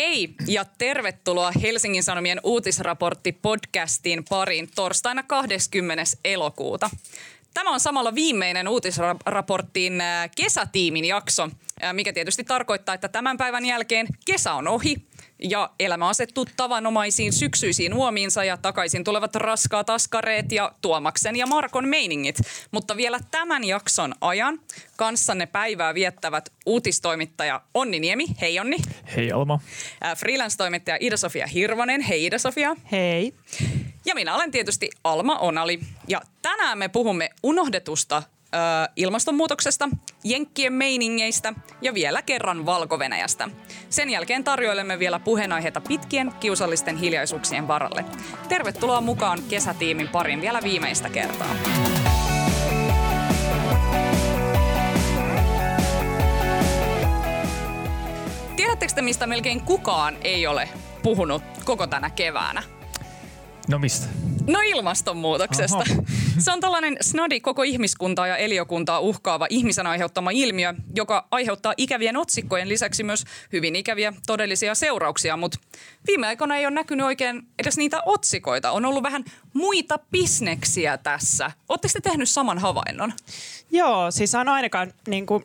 Hei ja tervetuloa Helsingin Sanomien uutisraportti podcastin pariin torstaina 20. elokuuta. Tämä on samalla viimeinen uutisraportin äh, kesätiimin jakso, äh, mikä tietysti tarkoittaa, että tämän päivän jälkeen kesä on ohi ja elämä asettuu tavanomaisiin syksyisiin uomiinsa ja takaisin tulevat raskaat askareet ja Tuomaksen ja Markon meiningit. Mutta vielä tämän jakson ajan kanssanne päivää viettävät uutistoimittaja Onni Niemi. Hei Onni. Hei Alma. Äh, freelance-toimittaja Ida-Sofia Hirvonen. Hei Ida-Sofia. Hei. Ja minä olen tietysti Alma Onali. Ja tänään me puhumme unohdetusta ö, ilmastonmuutoksesta, jenkkien meiningeistä ja vielä kerran valko. Sen jälkeen tarjoilemme vielä puheenaiheita pitkien kiusallisten hiljaisuuksien varalle. Tervetuloa mukaan kesätiimin parin vielä viimeistä kertaa. Tiedättekö te, mistä melkein kukaan ei ole puhunut koko tänä keväänä? No mistä? No ilmastonmuutoksesta. Aha. Se on tällainen snadi koko ihmiskuntaa ja eliokuntaa uhkaava ihmisen aiheuttama ilmiö, joka aiheuttaa ikävien otsikkojen lisäksi myös hyvin ikäviä todellisia seurauksia, mutta viime aikoina ei ole näkynyt oikein edes niitä otsikoita. On ollut vähän muita bisneksiä tässä. Oletteko te tehnyt saman havainnon? Joo, siis on ainakaan niin kuin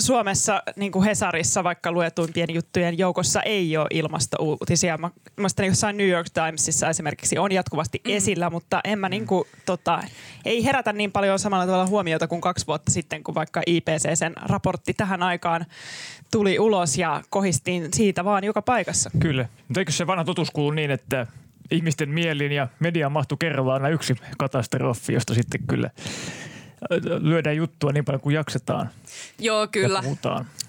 Suomessa niin kuin Hesarissa vaikka luetuimpien juttujen joukossa ei ole ilmastouutisia. Mä, mä jossain New York Timesissa esimerkiksi on jatkuvasti mm. esillä, mutta en mä niin kuin, tota, ei herätä niin paljon samalla tavalla huomiota kuin kaksi vuotta sitten, kun vaikka IPCCn raportti tähän aikaan tuli ulos ja kohistiin siitä vaan joka paikassa. Kyllä. Mutta eikö se vanha totuus kuulu niin, että ihmisten mielin ja median mahtu kerrallaan aina yksi katastrofi, josta sitten kyllä lyödään juttua niin paljon kuin jaksetaan. Joo, kyllä.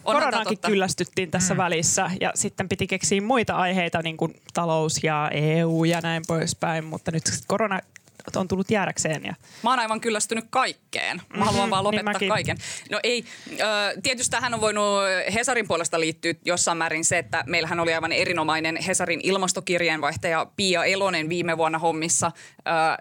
Koronaankin kyllästyttiin tässä mm. välissä ja sitten piti keksiä muita aiheita, niin kuin talous ja EU ja näin poispäin, mutta nyt korona on tullut jäädäkseen. Ja... Mä oon aivan kyllästynyt kaikkeen. Mä mm-hmm, haluan vaan lopettaa niin kaiken. No ei, tietysti tähän on voinut Hesarin puolesta liittyä jossain määrin se, että meillähän oli aivan erinomainen Hesarin ilmastokirjeenvaihtaja Pia Elonen viime vuonna hommissa.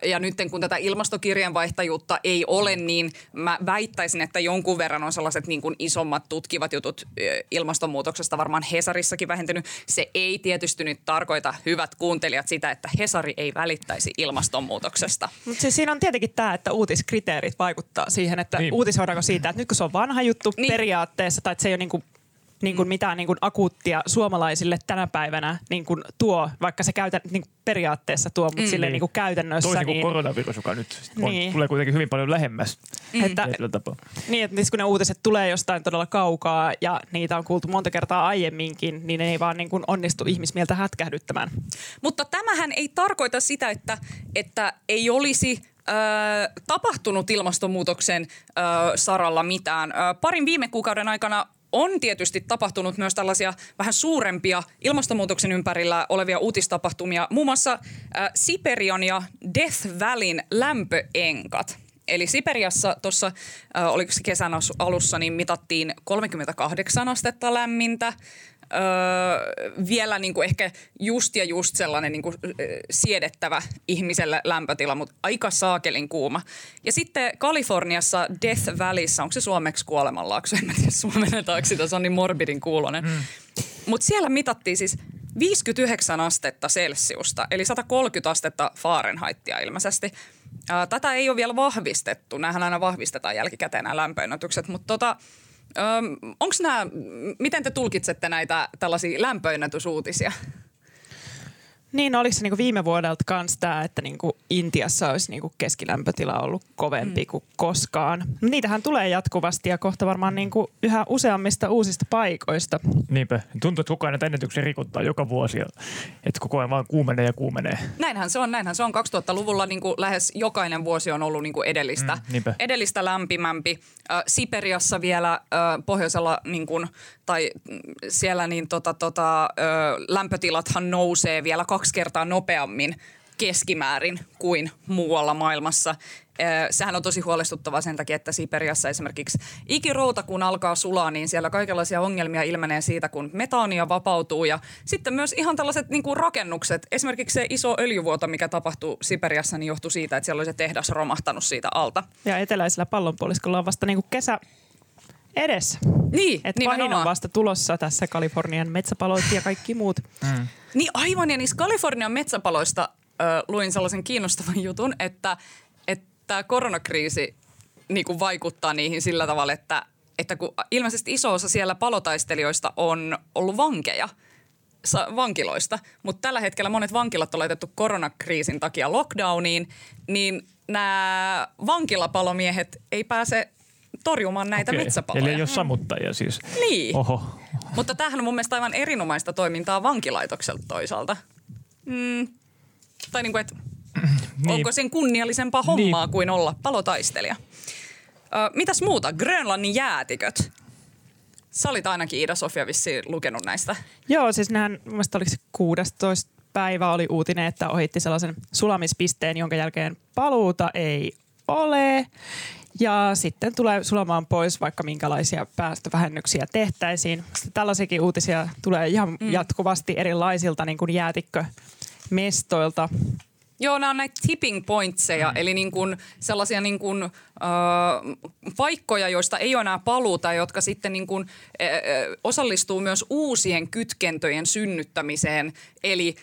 Ja nyt kun tätä ilmastokirjeenvaihtajuutta ei ole, niin mä väittäisin, että jonkun verran on sellaiset niin kuin isommat tutkivat jutut ilmastonmuutoksesta varmaan Hesarissakin vähentynyt. Se ei tietysti nyt tarkoita, hyvät kuuntelijat, sitä, että Hesari ei välittäisi ilmastonmuutoksesta uutisesta. Mutta siis siinä on tietenkin tämä, että uutiskriteerit vaikuttaa siihen, että niin. uutisoidaanko siitä, että nyt kun se on vanha juttu niin. periaatteessa, tai että se ei ole niin kuin niin kuin mitään niin kuin akuuttia suomalaisille tänä päivänä niin kuin tuo, vaikka se käytä, niin kuin periaatteessa tuo, mutta mm. silleen niin kuin käytännössä. Toisin kuin niin, koronavirus, joka nyt on, niin. tulee kuitenkin hyvin paljon lähemmäs. Mm. Että, tapaa. Niin, että kun ne uutiset tulee jostain todella kaukaa ja niitä on kuultu monta kertaa aiemminkin, niin ne ei vaan niin kuin onnistu ihmismieltä hätkähdyttämään. Mutta tämähän ei tarkoita sitä, että, että ei olisi tapahtunut ilmastonmuutoksen ö, saralla mitään. Ö, parin viime kuukauden aikana on tietysti tapahtunut myös tällaisia vähän suurempia ilmastonmuutoksen ympärillä olevia uutistapahtumia, muun muassa äh, Siperian ja Death Valleyn lämpöenkat. Eli Siperiassa tuossa, äh, oliko se kesän alussa, niin mitattiin 38 astetta lämmintä öö, vielä niin kuin ehkä just ja just sellainen niin kuin, siedettävä ihmiselle lämpötila, mutta aika saakelin kuuma. Ja sitten Kaliforniassa Death Valleyssä, onko se suomeksi kuolemanlaakso? En mä tiedä suomennetaanko sitä, se on niin morbidin kuulonen. Mm. Mutta siellä mitattiin siis 59 astetta Celsiusta, eli 130 astetta Fahrenheitia ilmeisesti. Tätä ei ole vielä vahvistettu. Nämähän aina vahvistetaan jälkikäteen nämä lämpöennätykset, mutta tota, Onko nämä, miten te tulkitsette näitä tällaisia lämpöennätysuutisia? Niin, oliko se niinku viime vuodelta kans tämä, että niinku Intiassa olisi niinku keskilämpötila ollut kovempi mm. kuin koskaan. Niitähän tulee jatkuvasti ja kohta varmaan niinku yhä useammista uusista paikoista. Niinpä. Tuntuu, että koko ajan näitä ennätyksiä rikottaa joka vuosi, että koko ajan vaan kuumenee ja kuumenee. Näinhän se on, näinhän se on. 2000-luvulla niinku lähes jokainen vuosi on ollut niinku edellistä, mm, edellistä lämpimämpi. Äh, Siperiassa vielä äh, pohjoisella niinku, tai siellä niin tota, tota, äh, lämpötilathan nousee vielä kaksi kertaa nopeammin keskimäärin kuin muualla maailmassa. Sehän on tosi huolestuttavaa sen takia, että Siperiassa esimerkiksi ikirouta kun alkaa sulaa, niin siellä kaikenlaisia ongelmia ilmenee siitä, kun metaania vapautuu. Ja sitten myös ihan tällaiset niin kuin rakennukset, esimerkiksi se iso öljyvuoto, mikä tapahtuu Siperiassa, niin johtuu siitä, että siellä oli se tehdas romahtanut siitä alta. Ja eteläisellä pallonpuoliskolla on vasta niin kuin kesä edessä. Niin, Et pahin on vasta tulossa tässä Kalifornian metsäpalot ja kaikki muut. Niin aivan, ja niistä Kalifornian metsäpaloista ö, luin sellaisen kiinnostavan jutun, että, että koronakriisi niin kuin vaikuttaa niihin sillä tavalla, että, että kun ilmeisesti iso osa siellä palotaistelijoista on ollut vankeja, sa- vankiloista, mutta tällä hetkellä monet vankilat on laitettu koronakriisin takia lockdowniin, niin nämä vankilapalomiehet ei pääse torjumaan näitä Okei. metsäpaloja. Eli ei ole sammuttajia siis. Niin. Oho. Mutta tämähän on mun mielestä aivan erinomaista toimintaa vankilaitokselta toisaalta. Mm. Tai niin kuin, että Niin. onko sen kunniallisempaa hommaa niin. kuin olla palotaistelija. Ö, mitäs muuta? Grönlannin jäätiköt. Sä olit ainakin Ida-Sofia vissiin lukenut näistä. Joo, siis nähän, mun mielestä oliko se 16 päivä oli uutinen, että ohitti sellaisen sulamispisteen, jonka jälkeen paluuta ei ole. Ja sitten tulee sulamaan pois, vaikka minkälaisia päästövähennyksiä tehtäisiin. Sitten tällaisiakin uutisia tulee ihan mm. jatkuvasti erilaisilta niin kuin jäätikkömestoilta. Joo, nämä on näitä tipping pointseja, mm. eli niin kuin sellaisia niin kuin, äh, paikkoja, joista ei ole enää paluuta, jotka sitten niin kuin, äh, osallistuu myös uusien kytkentöjen synnyttämiseen, eli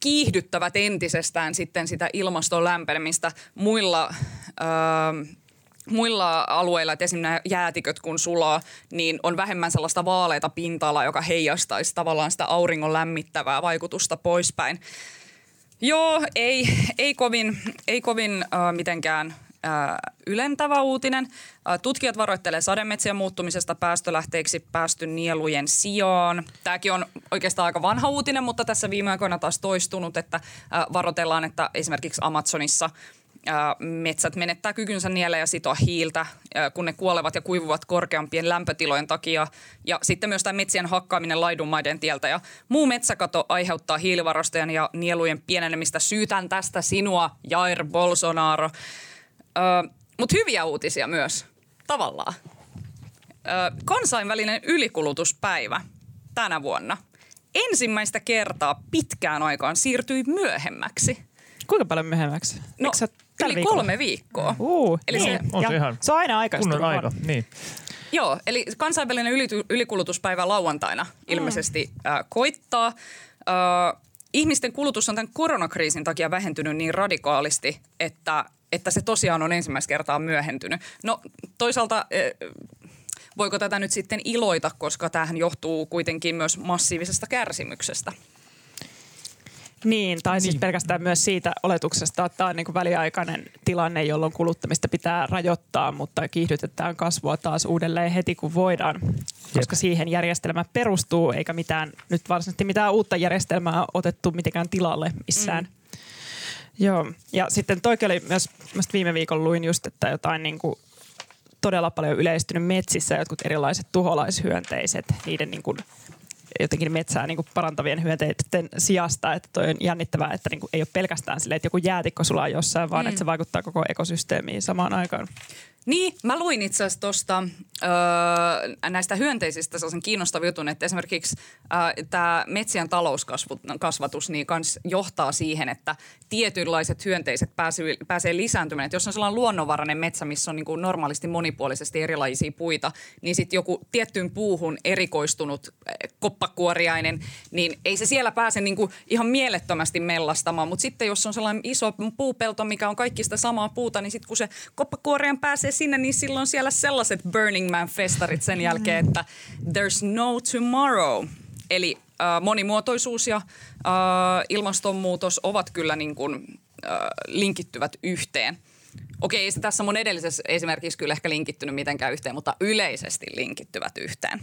kiihdyttävät entisestään sitten sitä ilmaston lämpenemistä muilla äh, muilla alueilla, että esimerkiksi nämä jäätiköt kun sulaa, niin on vähemmän sellaista vaaleita pinta-alaa, joka heijastaisi tavallaan sitä auringon lämmittävää vaikutusta poispäin. Joo, ei, ei kovin, ei kovin äh, mitenkään äh, ylentävä uutinen. Äh, tutkijat varoittelee sademetsien muuttumisesta päästölähteiksi päästyn nielujen sijaan. Tämäkin on oikeastaan aika vanha uutinen, mutta tässä viime aikoina taas toistunut, että äh, varoitellaan, että esimerkiksi Amazonissa ää, metsät menettää kykynsä niellä ja sitoa hiiltä, kun ne kuolevat ja kuivuvat korkeampien lämpötilojen takia. Ja sitten myös tämä metsien hakkaaminen laidunmaiden tieltä ja muu metsäkato aiheuttaa hiilivarastojen ja nielujen pienenemistä. Syytän tästä sinua, Jair Bolsonaro. Mutta hyviä uutisia myös, tavallaan. Ö, kansainvälinen ylikulutuspäivä tänä vuonna ensimmäistä kertaa pitkään aikaan siirtyi myöhemmäksi. Kuinka paljon myöhemmäksi? No, yli viikolla? kolme viikkoa. Uh, Eli niin. se- On se ihan se on aina aikaista. Kunnon aika, niin. Joo, eli kansainvälinen ylity- ylikulutuspäivä lauantaina ilmeisesti äh, koittaa. Äh, ihmisten kulutus on tämän koronakriisin takia vähentynyt niin radikaalisti, että, että se tosiaan on ensimmäistä kertaa myöhentynyt. No toisaalta voiko tätä nyt sitten iloita, koska tämähän johtuu kuitenkin myös massiivisesta kärsimyksestä. Niin, tai siis Niin. pelkästään myös siitä oletuksesta, että tämä on niin kuin väliaikainen tilanne, jolloin kuluttamista pitää rajoittaa, mutta kiihdytetään kasvua taas uudelleen heti kun voidaan, koska siihen järjestelmä perustuu, eikä mitään, nyt varsinaisesti mitään uutta järjestelmää otettu mitenkään tilalle missään. Mm. Joo, ja sitten toikin oli myös, viime viikolla luin just, että jotain niin kuin todella paljon yleistynyt metsissä jotkut erilaiset tuholaishyönteiset, niiden niin kuin jotenkin metsää niin kuin parantavien hyönteiden sijasta. Että toi on jännittävää, että niin kuin ei ole pelkästään silleen, että joku jäätikko sulaa jossain, vaan mm. että se vaikuttaa koko ekosysteemiin samaan aikaan. Niin, mä luin itse asiassa tuosta öö, näistä hyönteisistä sellaisen kiinnostavan jutun, että esimerkiksi öö, tämä metsien talouskasvatus niin kans johtaa siihen, että tietynlaiset hyönteiset pääsee, pääsee lisääntymään. Et jos on sellainen luonnonvarainen metsä, missä on niin normaalisti monipuolisesti erilaisia puita, niin sitten joku tiettyyn puuhun erikoistunut eh, koppakuoriainen, niin ei se siellä pääse niin ihan mielettömästi mellastamaan. Mutta sitten jos on sellainen iso puupelto, mikä on kaikki sitä samaa puuta, niin sitten kun se koppakuorian pääsee sinne, niin silloin siellä sellaiset Burning Man-festarit sen jälkeen, että there's no tomorrow. Eli äh, monimuotoisuus ja äh, ilmastonmuutos ovat kyllä niin kuin, äh, linkittyvät yhteen. Okei, ei se tässä mun edellisessä esimerkiksi kyllä ehkä linkittynyt mitenkään yhteen, mutta yleisesti linkittyvät yhteen.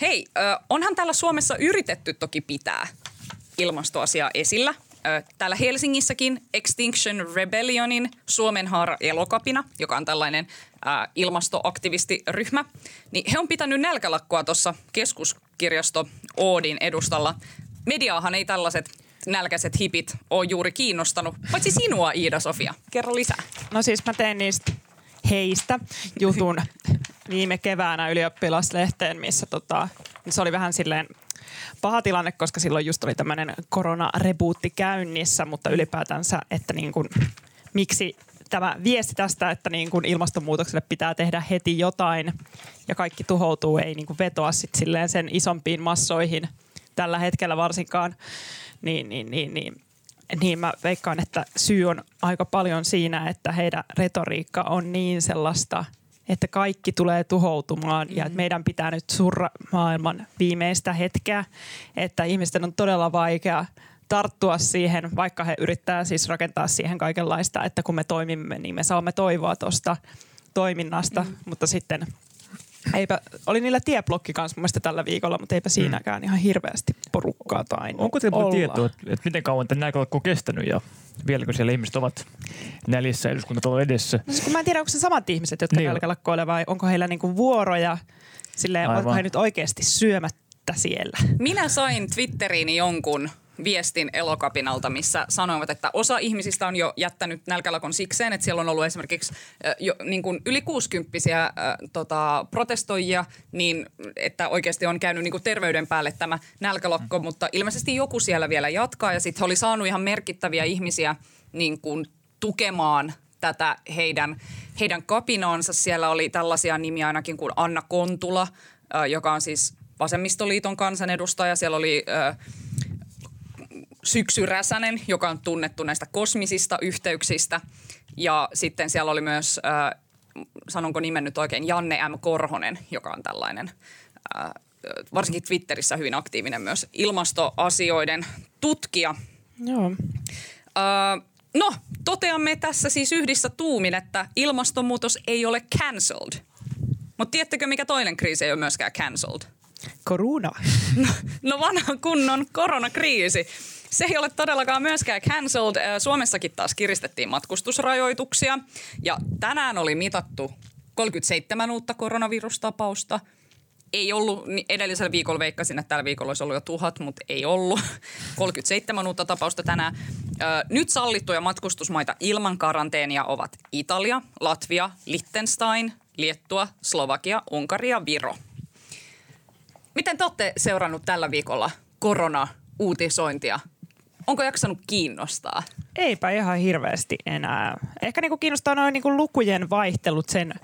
Hei, äh, onhan täällä Suomessa yritetty toki pitää ilmastoasiaa esillä. Ö, Täällä Helsingissäkin Extinction Rebellionin Suomenhaara elokapina, joka on tällainen ää, ilmastoaktivistiryhmä, niin he on pitänyt nälkälakkoa tuossa keskuskirjasto Oodin edustalla. Mediaahan ei tällaiset nälkäiset hipit ole juuri kiinnostanut, paitsi sinua Iida-Sofia. Kerro lisää. No siis mä tein niistä heistä jutun viime keväänä ylioppilaslehteen, missä tota, se oli vähän silleen paha tilanne, koska silloin just oli tämmöinen koronarebuutti käynnissä, mutta ylipäätänsä, että niin kuin, miksi tämä viesti tästä, että niin kuin ilmastonmuutokselle pitää tehdä heti jotain ja kaikki tuhoutuu, ei niin kuin vetoa sit silleen sen isompiin massoihin tällä hetkellä varsinkaan, niin, niin, niin, niin, niin mä veikkaan, että syy on aika paljon siinä, että heidän retoriikka on niin sellaista, että kaikki tulee tuhoutumaan mm. ja että meidän pitää nyt surra maailman viimeistä hetkeä, että ihmisten on todella vaikea tarttua siihen, vaikka he yrittää siis rakentaa siihen kaikenlaista, että kun me toimimme, niin me saamme toivoa tuosta toiminnasta, mm. mutta sitten eipä, oli niillä tieblokki kanssa mun tällä viikolla, mutta eipä siinäkään mm. ihan hirveästi porukkaa tai Onko teillä tietoa, että, että miten kauan tämä näkökulma on kestänyt ja vieläkö siellä ihmiset ovat nälissä eduskuntatalon edessä? Siis kun mä en tiedä, onko se samat ihmiset, jotka niin. nälkälakkoilevat vai onko heillä niinku vuoroja, silleen, onko he nyt oikeasti syömättä siellä? Minä sain Twitteriini jonkun viestin elokapinalta, missä sanoivat, että osa ihmisistä on jo jättänyt nälkälakon sikseen, että siellä on ollut esimerkiksi jo, niin kuin yli 60 äh, tota, protestoijia, niin että oikeasti on käynyt niin kuin terveyden päälle tämä nälkälakko, mm. mutta ilmeisesti joku siellä vielä jatkaa ja sitten oli saanut ihan merkittäviä ihmisiä niin kuin tukemaan tätä heidän, heidän kapinaansa. Siellä oli tällaisia nimiä ainakin kuin Anna Kontula, äh, joka on siis vasemmistoliiton kansanedustaja. Siellä oli äh, Syksy Räsänen, joka on tunnettu näistä kosmisista yhteyksistä. Ja sitten siellä oli myös, äh, sanonko nimen nyt oikein, Janne M. Korhonen, joka on tällainen äh, varsinkin Twitterissä hyvin aktiivinen myös ilmastoasioiden tutkija. Joo. Äh, no, toteamme tässä siis yhdessä tuumin, että ilmastonmuutos ei ole cancelled. Mutta tiedättekö, mikä toinen kriisi ei ole myöskään cancelled? Korona. No, no vanha kunnon koronakriisi. Se ei ole todellakaan myöskään cancelled. Suomessakin taas kiristettiin matkustusrajoituksia ja tänään oli mitattu 37 uutta koronavirustapausta. Ei ollut, edellisellä viikolla veikkasin, että tällä viikolla olisi ollut jo tuhat, mutta ei ollut. 37 uutta tapausta tänään. Nyt sallittuja matkustusmaita ilman karanteenia ovat Italia, Latvia, Liechtenstein, Liettua, Slovakia, Unkari ja Viro. Miten te olette seurannut tällä viikolla korona-uutisointia onko jaksanut kiinnostaa? Eipä ihan hirveästi enää. Ehkä niinku kiinnostaa noin niinku lukujen vaihtelut sen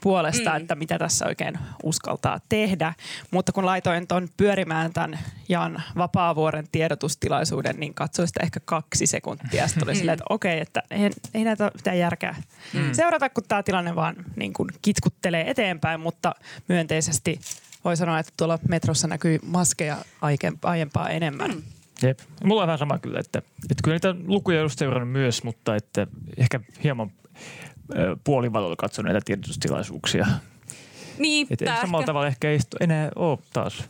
puolesta, mm. että mitä tässä oikein uskaltaa tehdä. Mutta kun laitoin tuon pyörimään tämän Jan Vapaavuoren tiedotustilaisuuden, niin katsoin sitä ehkä kaksi sekuntia. Sitten tuli silleen, että okei, että ei, ei näitä mitään järkeä mm. seurata, kun tämä tilanne vaan niin kuin kitkuttelee eteenpäin, mutta myönteisesti voi sanoa, että tuolla metrossa näkyy maskeja aiempaa enemmän. Mm. Jep. Mulla on vähän sama kyllä, että, että kyllä niitä lukuja on seurannut myös, mutta että ehkä hieman puolivalolla katson näitä tiedotustilaisuuksia. Niin, että samalla ehkä. tavalla ehkä ei enää ole taas.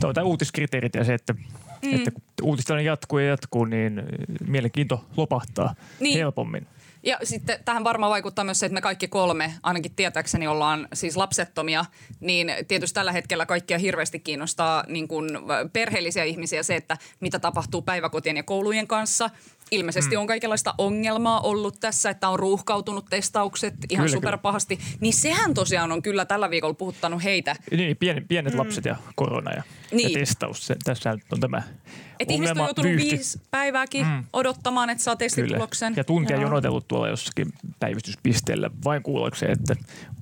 Tämä on uutiskriteerit ja se, että, mm. että kun uutistelu jatkuu ja jatkuu, niin mielenkiinto lopahtaa niin. helpommin. Ja sitten tähän varmaan vaikuttaa myös se, että me kaikki kolme, ainakin tietääkseni ollaan siis lapsettomia, niin tietysti tällä hetkellä kaikkia hirveästi kiinnostaa niin kuin perheellisiä ihmisiä se, että mitä tapahtuu päiväkotien ja koulujen kanssa. Ilmeisesti mm. on kaikenlaista ongelmaa ollut tässä, että on ruuhkautunut testaukset ihan kyllä, superpahasti. Kyllä. Niin sehän tosiaan on kyllä tällä viikolla puhuttanut heitä. Niin, pienet, pienet mm. lapset ja korona ja, niin. ja testaus. Se, tässä on tämä että ihmiset on joutunut vyyhti. viisi päivääkin mm. odottamaan, että saa testituloksen. Kyllä. Ja tuntia Joo. jonotellut tuolla jossakin päivystyspisteellä vain kuullakseen, että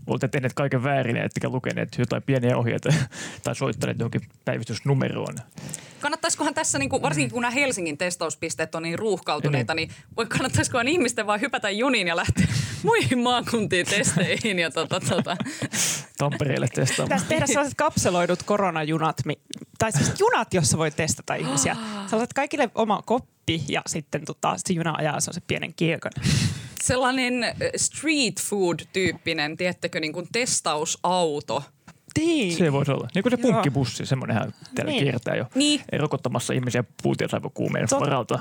olette tehneet kaiken väärin, ettekä lukeneet jotain pieniä ohjeita tai soittaneet johonkin päivystysnumeroon. Kannattaisikohan tässä, niin kuin, varsinkin kun nämä Helsingin testauspisteet on niin ruuhkautuneita, niin, niin kannattaisikohan ihmisten vaan hypätä juniin ja lähteä muihin maakuntiin testeihin ja tota, tota. Tampereelle testaamaan. Pitäisi tehdä sellaiset kapseloidut koronajunat, tai siis junat, jossa voi testata ihmisiä. Sellaiset kaikille oma koppi ja sitten tota, se juna ajaa se pienen kiekon. Sellainen street food-tyyppinen, tiettäkö, niin kuin testausauto – niin. Se voisi olla. Niin kuin se punkkibussi, semmoinenhan täällä niin. kiertää jo. Niin. Rokottamassa ihmisiä puutiosaippukuumeen varalta.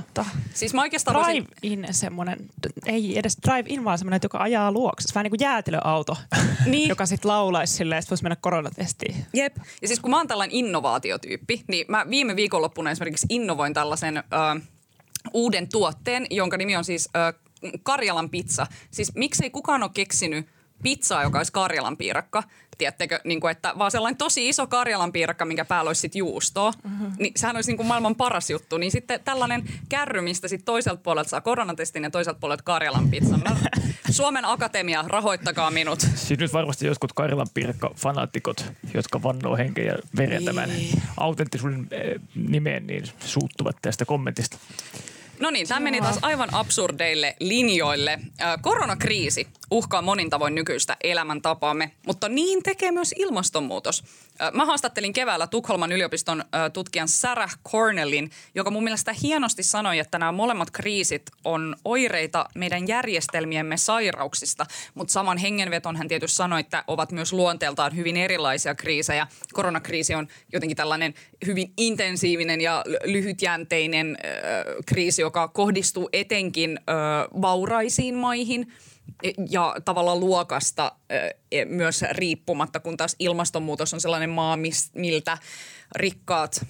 Siis mä oikeastaan Drive-in semmoinen, ei edes drive-in, vaan semmoinen, joka ajaa luokse. Vähän niin kuin jäätelöauto, niin. joka sitten laulaisi silleen, että voisi mennä koronatestiin. Jep. Ja siis kun mä oon tällainen innovaatiotyyppi, niin mä viime viikonloppuna esimerkiksi innovoin tällaisen... Äh, uuden tuotteen, jonka nimi on siis äh, Karjalan pizza. Siis miksei kukaan ole keksinyt pizzaa, joka olisi Karjalan piirakka. Tiedättekö, niin kuin, että vaan sellainen tosi iso Karjalan piirakka, minkä päällä olisi sit juustoa, uh-huh. niin sehän olisi niin kuin maailman paras juttu. Niin sitten tällainen kärry, mistä sit toiselta puolelta saa koronatestin ja toiselta puolelta Karjalan pizzan. Mä, Suomen Akatemia, rahoittakaa minut. Siis nyt varmasti jotkut Karjalan piirakka-fanaatikot, jotka vannoo henkeä ja veren tämän autenttisuuden eh, nimeen, niin suuttuvat tästä kommentista. No niin, tämä meni taas aivan absurdeille linjoille. Koronakriisi uhkaa monin tavoin nykyistä elämäntapaamme, mutta niin tekee myös ilmastonmuutos. Mä haastattelin keväällä Tukholman yliopiston tutkijan Sarah Cornellin, joka mun mielestä hienosti sanoi, että nämä molemmat kriisit on oireita meidän järjestelmiemme sairauksista, mutta saman hengenveton hän tietysti sanoi, että ovat myös luonteeltaan hyvin erilaisia kriisejä. Koronakriisi on jotenkin tällainen hyvin intensiivinen ja lyhytjänteinen kriisi, joka kohdistuu etenkin vauraisiin maihin – ja tavallaan luokasta e, myös riippumatta, kun taas ilmastonmuutos on sellainen maa, miltä rikkaat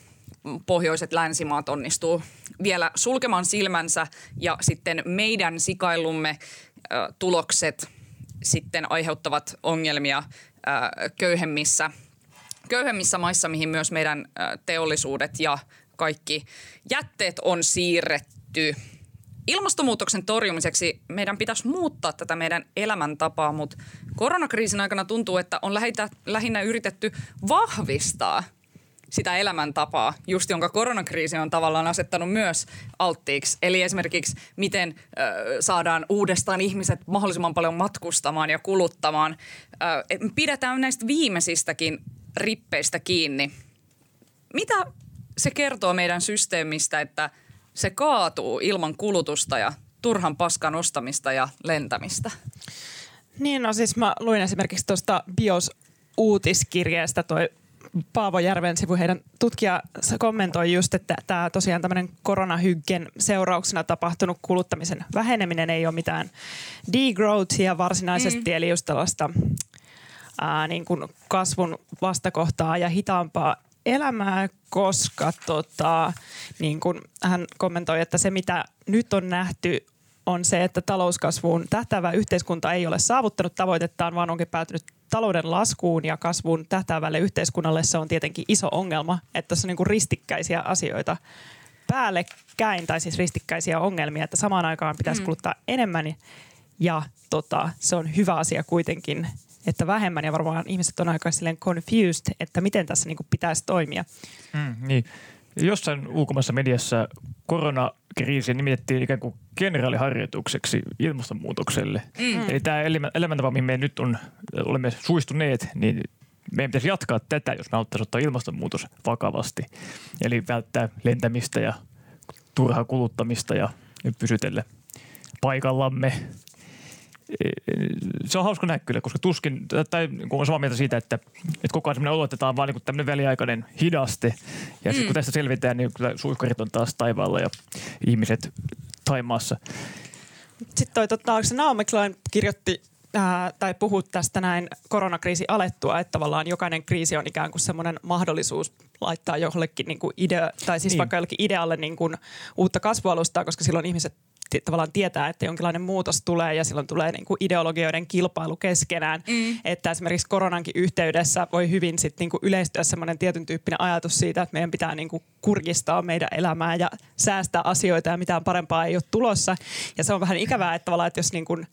pohjoiset länsimaat onnistuu vielä sulkemaan silmänsä ja sitten meidän sikailumme tulokset sitten aiheuttavat ongelmia köyhemmissä, köyhemmissä maissa, mihin myös meidän teollisuudet ja kaikki jätteet on siirretty – ilmastonmuutoksen torjumiseksi meidän pitäisi muuttaa tätä meidän elämäntapaa, mutta koronakriisin aikana tuntuu, että on lähitä, lähinnä yritetty vahvistaa sitä elämäntapaa, just jonka koronakriisi on tavallaan asettanut myös alttiiksi. Eli esimerkiksi miten ö, saadaan uudestaan ihmiset mahdollisimman paljon matkustamaan ja kuluttamaan. Ö, pidetään näistä viimeisistäkin rippeistä kiinni. Mitä se kertoo meidän systeemistä, että – se kaatuu ilman kulutusta ja turhan paskan ostamista ja lentämistä. Niin, no siis mä luin esimerkiksi tuosta BIOS-uutiskirjeestä toi Paavo Järven sivu, heidän tutkija kommentoi just, että tämä tosiaan tämmöinen koronahyggen seurauksena tapahtunut kuluttamisen väheneminen ei ole mitään degrowthia varsinaisesti, mm. eli just tällaista ää, niin kuin kasvun vastakohtaa ja hitaampaa elämää, koska tota, niin kuin hän kommentoi, että se mitä nyt on nähty on se, että talouskasvuun tähtävä yhteiskunta ei ole saavuttanut tavoitettaan, vaan onkin päätynyt talouden laskuun ja kasvuun tähtävälle yhteiskunnalle. Se on tietenkin iso ongelma, että tässä on niin ristikkäisiä asioita päällekkäin, tai siis ristikkäisiä ongelmia, että samaan aikaan pitäisi mm. kuluttaa enemmän ja tota, se on hyvä asia kuitenkin että vähemmän ja varmaan ihmiset on aika silleen confused, että miten tässä niin kuin pitäisi toimia. Mm, niin. Jossain ulkomaisessa mediassa koronakriisi nimitettiin ikään kuin kenraaliharjoitukseksi ilmastonmuutokselle. Mm. Eli tämä elämäntapa, mihin me nyt on, olemme suistuneet, niin meidän pitäisi jatkaa tätä, jos me haluttaisiin ottaa ilmastonmuutos vakavasti. Eli välttää lentämistä ja turhaa kuluttamista ja pysytellä paikallamme se on hauska nähdä kyllä, koska tuskin, tai kun on samaa mieltä siitä, että, että koko ajan olotetaan vaan niin tämmöinen väliaikainen hidaste. Ja mm. kun tästä selvitään, niin kyllä suihkarit on taas taivaalla ja ihmiset Taimaassa. Sitten toi, tota, onko se Naomi Klein kirjoitti ää, tai puhut tästä näin koronakriisi alettua, että tavallaan jokainen kriisi on ikään kuin semmoinen mahdollisuus laittaa jollekin niin kuin idea, tai siis niin. vaikka jollekin idealle niin kuin uutta kasvualustaa, koska silloin ihmiset tavallaan tietää, että jonkinlainen muutos tulee ja silloin tulee niin kuin ideologioiden kilpailu keskenään. Mm. Että esimerkiksi koronankin yhteydessä voi hyvin sit niin kuin yleistyä semmoinen tietyn tyyppinen ajatus siitä, että meidän pitää niin kuin kurkistaa meidän elämää ja säästää asioita ja mitään parempaa ei ole tulossa. Ja se on vähän ikävää, että tavallaan, että jos niin kuin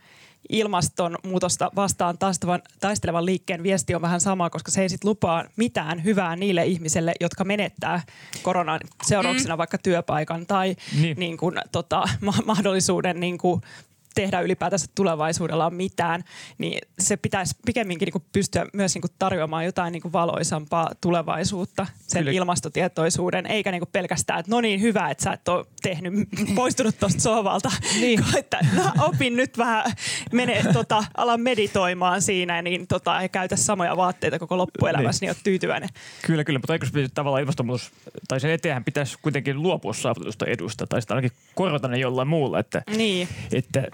ilmastonmuutosta vastaan taistelevan, taistelevan liikkeen viesti on vähän sama, koska se ei sit lupaa mitään hyvää niille ihmisille, jotka menettää koronan seurauksena mm. vaikka työpaikan tai niin. Niin kun, tota, ma- mahdollisuuden niin kun, tehdä ylipäätänsä tulevaisuudella on mitään, niin se pitäisi pikemminkin niin pystyä myös niin tarjoamaan jotain niin valoisampaa tulevaisuutta sen Kyllä. ilmastotietoisuuden, eikä niin pelkästään, että no niin hyvä, että sä et ole tehnyt, poistunut tuosta sohvalta, niin. että no, opin nyt vähän, mene, tota, ala meditoimaan siinä, niin tota, ei käytä samoja vaatteita koko loppuelämässä, niin, niin oot tyytyväinen. Kyllä, kyllä, mutta eikö tavallaan ilmastonmuutos, tai sen eteenhän pitäisi kuitenkin luopua saavutetusta edusta, tai sitä ainakin korvata ne jollain muulla, että, niin. että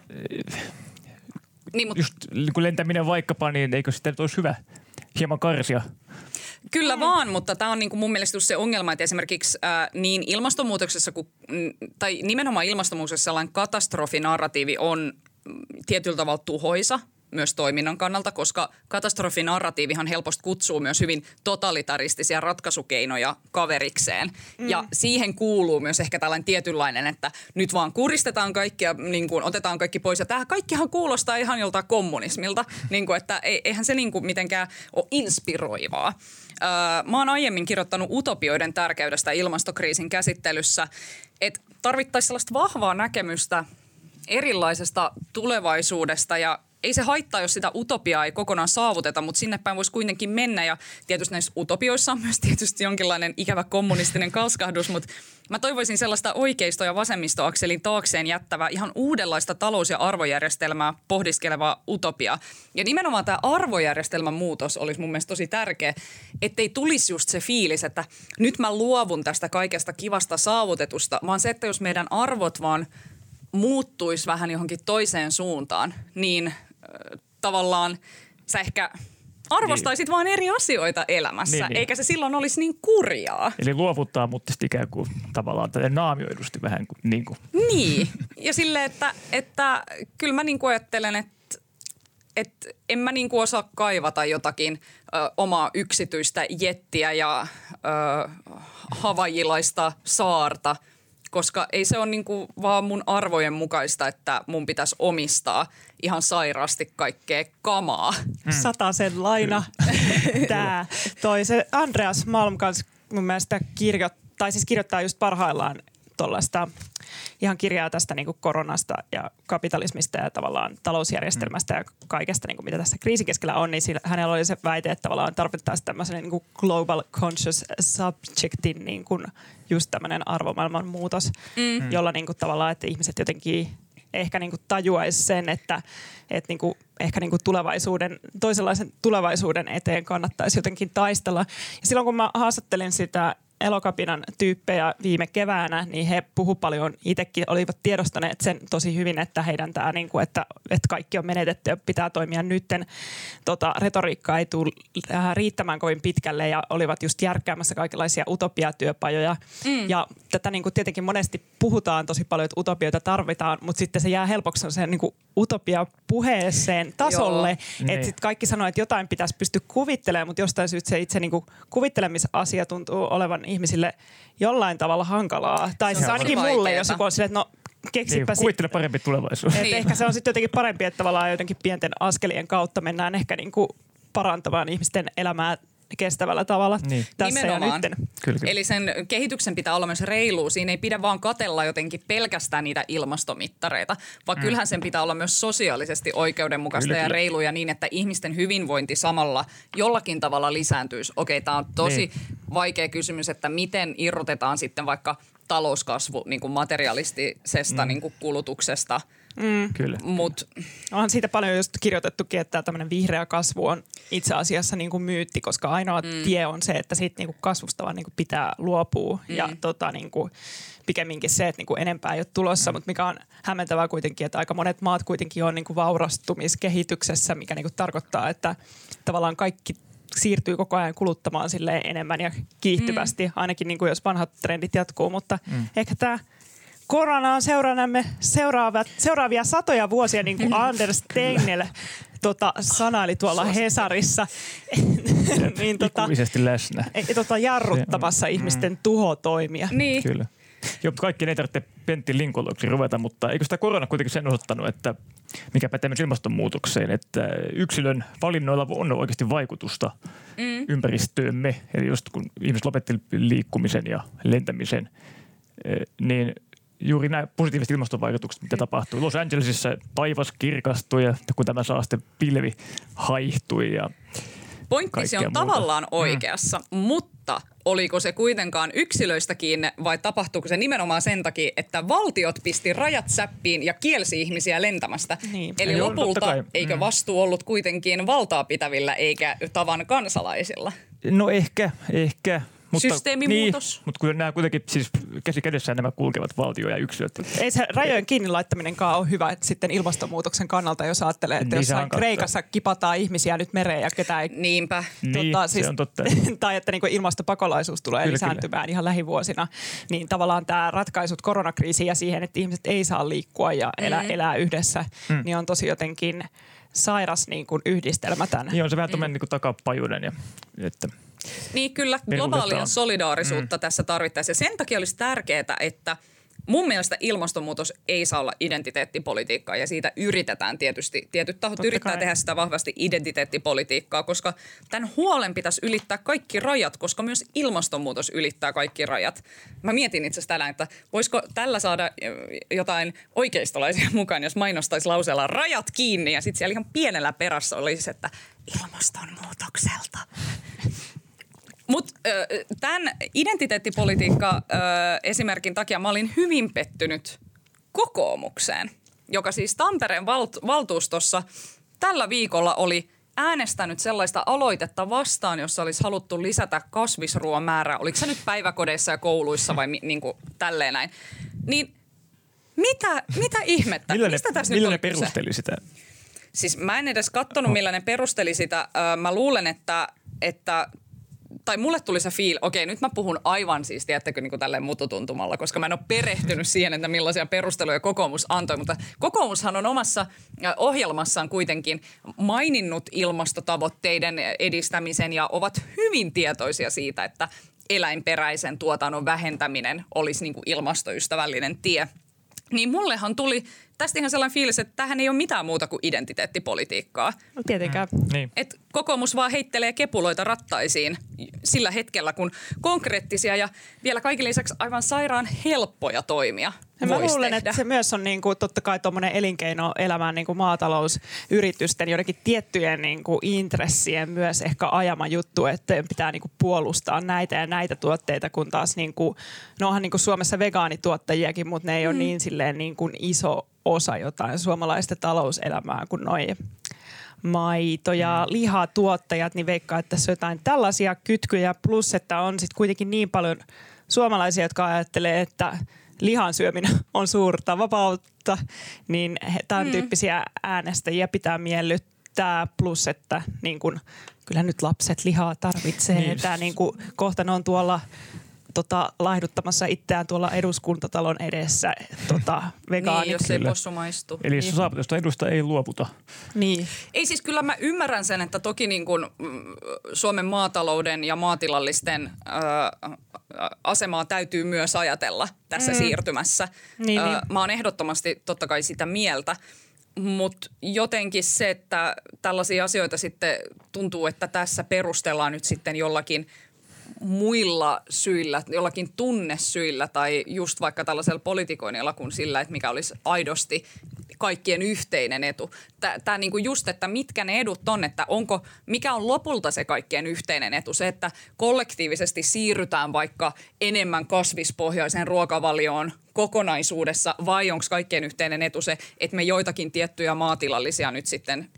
niin, mutta... Just kun lentäminen vaikkapa, niin eikö sitten olisi hyvä hieman karsia Kyllä mm. vaan, mutta tämä on niin kuin mun mielestä se ongelma, että esimerkiksi ää, niin ilmastonmuutoksessa kuin, tai nimenomaan ilmastonmuutoksessa sellainen katastrofinarratiivi on tietyllä tavalla tuhoisa myös toiminnan kannalta, koska katastrofinarratiivihan helposti kutsuu myös hyvin totalitaristisia ratkaisukeinoja kaverikseen. Mm. Ja siihen kuuluu myös ehkä tällainen tietynlainen, että nyt vaan kuristetaan kaikkia, niin kuin otetaan kaikki pois. Ja tämä kaikkihan kuulostaa ihan joltain kommunismilta, niin kuin, että eihän se niin kuin mitenkään ole inspiroivaa. Mä oon aiemmin kirjoittanut utopioiden tärkeydestä ilmastokriisin käsittelyssä, että tarvittaisiin sellaista vahvaa näkemystä erilaisesta tulevaisuudesta ja ei se haittaa, jos sitä utopiaa ei kokonaan saavuteta, mutta sinne päin voisi kuitenkin mennä. Ja tietysti näissä utopioissa on myös tietysti jonkinlainen ikävä kommunistinen kalskahdus, mutta mä toivoisin sellaista oikeisto- ja vasemmistoakselin taakseen jättävää ihan uudenlaista talous- ja arvojärjestelmää pohdiskelevaa utopia. Ja nimenomaan tämä arvojärjestelmän muutos olisi mun mielestä tosi tärkeä, ettei tulisi just se fiilis, että nyt mä luovun tästä kaikesta kivasta saavutetusta, vaan se, että jos meidän arvot vaan muuttuisi vähän johonkin toiseen suuntaan, niin tavallaan sä ehkä arvostaisit niin. vaan eri asioita elämässä, niin, niin. eikä se silloin olisi niin kurjaa. Eli luovuttaa, mutta sitten ikään kuin tavallaan tälle naamioidusti vähän kuin, niin kuin. Niin, ja silleen, että, että kyllä mä niin kuin ajattelen, että, että en mä niin kuin osaa kaivata jotakin ö, omaa yksityistä jettiä ja ö, havajilaista saarta – koska ei se ole niinku vaan mun arvojen mukaista, että mun pitäisi omistaa ihan sairaasti kaikkea kamaa. Hmm. sen laina. Tää. Toi se Andreas Malm kanssa mun mielestä kirjoittaa, tai siis kirjoittaa just parhaillaan tuollaista ihan kirjaa tästä niin koronasta ja kapitalismista ja tavallaan talousjärjestelmästä ja kaikesta, niin kuin mitä tässä kriisin keskellä on, niin sillä, hänellä oli se väite, että tavallaan tarvittaisiin tämmöisen niin kuin global conscious subjectin niin kuin just tämmöinen arvomaailman muutos, mm. jolla niin kuin tavallaan, että ihmiset jotenkin ehkä niin kuin tajuaisi sen, että, että niin kuin, ehkä niin kuin tulevaisuuden, toisenlaisen tulevaisuuden eteen kannattaisi jotenkin taistella. Ja silloin kun mä haastattelin sitä elokapinan tyyppejä viime keväänä, niin he puhu paljon, itsekin olivat tiedostaneet sen tosi hyvin, että heidän tämä, niin kuin, että, että kaikki on menetetty ja pitää toimia nytten. Tota, retoriikka ei tule äh, riittämään kovin pitkälle ja olivat just järkkäämässä kaikenlaisia utopiatyöpajoja. Mm. Ja tätä niin kuin tietenkin monesti puhutaan tosi paljon, että utopioita tarvitaan, mutta sitten se jää helpoksi sen niin kuin utopia puheeseen tasolle, että niin. sitten kaikki sanoo, että jotain pitäisi pystyä kuvittelemaan, mutta jostain syystä se itse niin kuin kuvittelemisasia tuntuu olevan ihmisille jollain tavalla hankalaa. Tai siis ainakin mulle, jos joku on silleen, että no keksipä niin, kuvittele parempi tulevaisuus. Niin. Ehkä se on sitten jotenkin parempi, että tavallaan jotenkin pienten askelien kautta mennään ehkä niin kuin parantamaan ihmisten elämää kestävällä tavalla niin. tässä Nimenomaan. ja nytten. Kyllä, kyllä. Eli sen kehityksen pitää olla myös reilu. Siinä ei pidä vaan katella jotenkin pelkästään niitä ilmastomittareita, vaan mm. kyllähän sen pitää olla myös sosiaalisesti oikeudenmukaista kyllä, ja kyllä. reiluja niin, että ihmisten hyvinvointi samalla jollakin tavalla lisääntyisi. Okei, tämä on tosi niin. vaikea kysymys, että miten irrotetaan sitten vaikka talouskasvu niin kuin materialistisesta mm. niin kuin kulutuksesta – Mm. Kyllä. Mut. Onhan siitä paljon just kirjoitettukin, että tämmöinen vihreä kasvu on itse asiassa niin kuin myytti, koska ainoa mm. tie on se, että siitä niin kuin kasvusta vaan niin kuin pitää luopua. Mm. Ja tota, niin kuin, pikemminkin se, että niin kuin enempää ei ole tulossa, mm. mutta mikä on hämmentävää kuitenkin, että aika monet maat kuitenkin on niin kuin vaurastumiskehityksessä, mikä niin kuin tarkoittaa, että tavallaan kaikki siirtyy koko ajan kuluttamaan sille enemmän ja kiihtyvästi, mm. ainakin niin kuin jos vanhat trendit jatkuu, mutta mm. ehkä tämä – korona on seuranamme seuraavat, seuraavia satoja vuosia, niin kuin Anders Tegnell tota, sanaili tuolla Hesarissa. niin, tota, läsnä. Tota, jarruttamassa Se, ihmisten mm. tuhotoimia. Niin. Kyllä. Joo, mutta kaikki ei tarvitse Pentti Linkoloksi ruveta, mutta eikö sitä korona kuitenkin sen osoittanut, että mikä pätee myös ilmastonmuutokseen, että yksilön valinnoilla on oikeasti vaikutusta mm. ympäristöömme. Eli just kun ihmiset lopetti liikkumisen ja lentämisen, eh, niin – juuri nämä positiiviset ilmastovaikutukset, mitä tapahtuu. Los Angelesissa taivas kirkastui ja kun tämä saaste pilvi haihtui ja Pointtisi on muuta. tavallaan mm. oikeassa, mm. mutta oliko se kuitenkaan yksilöistä kiinni vai tapahtuuko se nimenomaan sen takia, että valtiot pisti rajat säppiin ja kielsi ihmisiä lentämästä? Niin. Eli Joo, lopulta eikö mm. vastuu ollut kuitenkin valtaa pitävillä eikä tavan kansalaisilla? No ehkä, ehkä. Mutta, Systeemimuutos. Niin, mutta kun nämä kuitenkin siis käsi kädessään nämä kulkevat valtio ja yksilöt. Ei se rajojen kiinni laittaminenkaan ole hyvä että sitten ilmastonmuutoksen kannalta, jos ajattelee, että niin jossain Kreikassa kipataan ihmisiä nyt mereen ja ketä ei... Niinpä. Niin, tota, siis, se on totta. tai että niin ilmastopakolaisuus tulee kyllä, lisääntymään kyllä. ihan lähivuosina. Niin tavallaan tämä ratkaisut koronakriisiin ja siihen, että ihmiset ei saa liikkua ja elää, mm. elää yhdessä, mm. niin on tosi jotenkin sairas niin kuin yhdistelmä tänne. Niin on se vähän tuommoinen niin takapajuinen. Ja, että Niin kyllä, globaalia solidaarisuutta mm. tässä tarvittaisiin. Ja sen takia olisi tärkeää, että – Mun mielestä ilmastonmuutos ei saa olla identiteettipolitiikkaa ja siitä yritetään tietysti, tietyt tahot Totta yrittää kai. tehdä sitä vahvasti identiteettipolitiikkaa, koska tämän huolen pitäisi ylittää kaikki rajat, koska myös ilmastonmuutos ylittää kaikki rajat. Mä mietin itse asiassa tänään, että voisiko tällä saada jotain oikeistolaisia mukaan, jos mainostaisi lauseella rajat kiinni ja sitten siellä ihan pienellä perässä olisi, että ilmastonmuutokselta mutta tämän identiteettipolitiikka esimerkin takia mä olin hyvin pettynyt kokoomukseen, joka siis Tampereen valt- valtuustossa tällä viikolla oli äänestänyt sellaista aloitetta vastaan, jossa olisi haluttu lisätä kasvisruoan määrää. Oliko se nyt päiväkodeissa ja kouluissa vai mi- niin kuin tälleen näin? Niin mitä, mitä ihmettä? Millä Mistä ne, tässä millä nyt ne perusteli sitä? Siis mä en edes katsonut, millä ne perusteli sitä. Mä luulen, että, että tai mulle tuli se fiil, okei nyt mä puhun aivan siis, tiedättekö, niin kuin tälleen mututuntumalla, koska mä en ole perehtynyt siihen, että millaisia perusteluja kokoomus antoi, mutta kokoomushan on omassa ohjelmassaan kuitenkin maininnut ilmastotavoitteiden edistämisen ja ovat hyvin tietoisia siitä, että eläinperäisen tuotannon vähentäminen olisi niin kuin ilmastoystävällinen tie. Niin mullehan tuli tästä ihan sellainen fiilis, että tähän ei ole mitään muuta kuin identiteettipolitiikkaa. No tietenkään. Mm, niin. Et kokoomus vaan heittelee kepuloita rattaisiin sillä hetkellä, kun konkreettisia ja vielä kaikille lisäksi aivan sairaan helppoja toimia ja mä luulen, tehdä. että se myös on niin kuin, totta kai tuommoinen elinkeinoelämän niin kuin maatalousyritysten joidenkin tiettyjen niin kuin intressien myös ehkä ajama juttu, että pitää niin kuin puolustaa näitä ja näitä tuotteita, kun taas niin kuin, no onhan niin kuin Suomessa vegaanituottajiakin, mutta ne ei mm. ole niin, silleen niin kuin iso osa jotain suomalaista talouselämää kuin noin maito- ja mm. lihatuottajat, niin veikkaa, että tässä on jotain tällaisia kytkyjä. Plus, että on sitten kuitenkin niin paljon suomalaisia, jotka ajattelee, että lihan syöminen on suurta vapautta, niin tämän mm. tyyppisiä äänestäjiä pitää miellyttää. Plus, että niin kun, kyllä nyt lapset lihaa tarvitsee. Niin. Tämä niin kun, kohta ne on tuolla tota, laihduttamassa itseään tuolla eduskuntatalon edessä tota, vegaanit. Niin, jos ei possu maistu. Eli jos niin. saavutusta edusta, ei luovuta. Niin. Ei siis kyllä mä ymmärrän sen, että toki niin kuin mm, Suomen maatalouden ja maatilallisten äh, asemaa täytyy myös ajatella tässä mm. siirtymässä. Niin, äh, niin. Mä oon ehdottomasti totta kai sitä mieltä. Mutta jotenkin se, että tällaisia asioita sitten tuntuu, että tässä perustellaan nyt sitten jollakin – muilla syillä, jollakin tunnesyillä tai just vaikka tällaisella politikoinnilla kuin sillä, että mikä olisi aidosti kaikkien yhteinen etu. Tämä niinku just, että mitkä ne edut on, että onko, mikä on lopulta se kaikkien yhteinen etu. Se, että kollektiivisesti siirrytään vaikka enemmän kasvispohjaiseen ruokavalioon kokonaisuudessa vai onko kaikkien yhteinen etu se, että me joitakin tiettyjä maatilallisia nyt sitten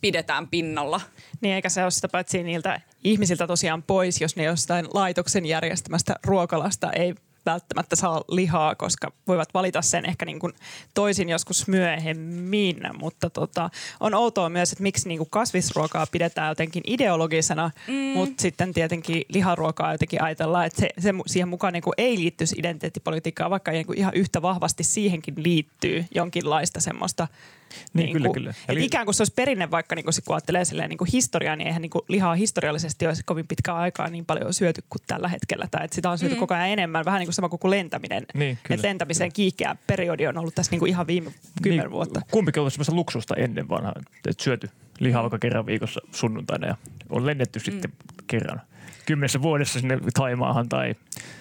pidetään pinnalla. Niin eikä se ole sitä paitsi niiltä ihmisiltä tosiaan pois, jos ne jostain laitoksen järjestämästä ruokalasta ei välttämättä saa lihaa, koska voivat valita sen ehkä niin kuin toisin joskus myöhemmin. Mutta tota, on outoa myös, että miksi niin kuin kasvisruokaa pidetään jotenkin ideologisena, mm. mutta sitten tietenkin liharuokaa jotenkin ajatellaan, että se, se siihen mukaan niin kuin ei liittyisi identiteettipolitiikkaa, vaikka niin kuin ihan yhtä vahvasti siihenkin liittyy jonkinlaista semmoista niin, niin kyllä, kuin, kyllä. Eli... Ikään kuin se olisi perinne, vaikka niin kuin, kun ajattelee silleen, niin kuin historiaa, niin eihän niin kuin, lihaa historiallisesti olisi kovin pitkää aikaa niin paljon syöty kuin tällä hetkellä. Tai että sitä on syöty mm. koko ajan enemmän, vähän niin kuin sama kuin lentäminen. Niin, että lentämisen kiihkeä periodi on ollut tässä niin kuin ihan viime kymmenen niin, vuotta. Kumpikin on ollut sellaista luksusta ennen vanhaa, että syöty lihaa vaikka kerran viikossa sunnuntaina ja on lennetty mm. sitten kerran kymmenessä vuodessa sinne Taimaahan tai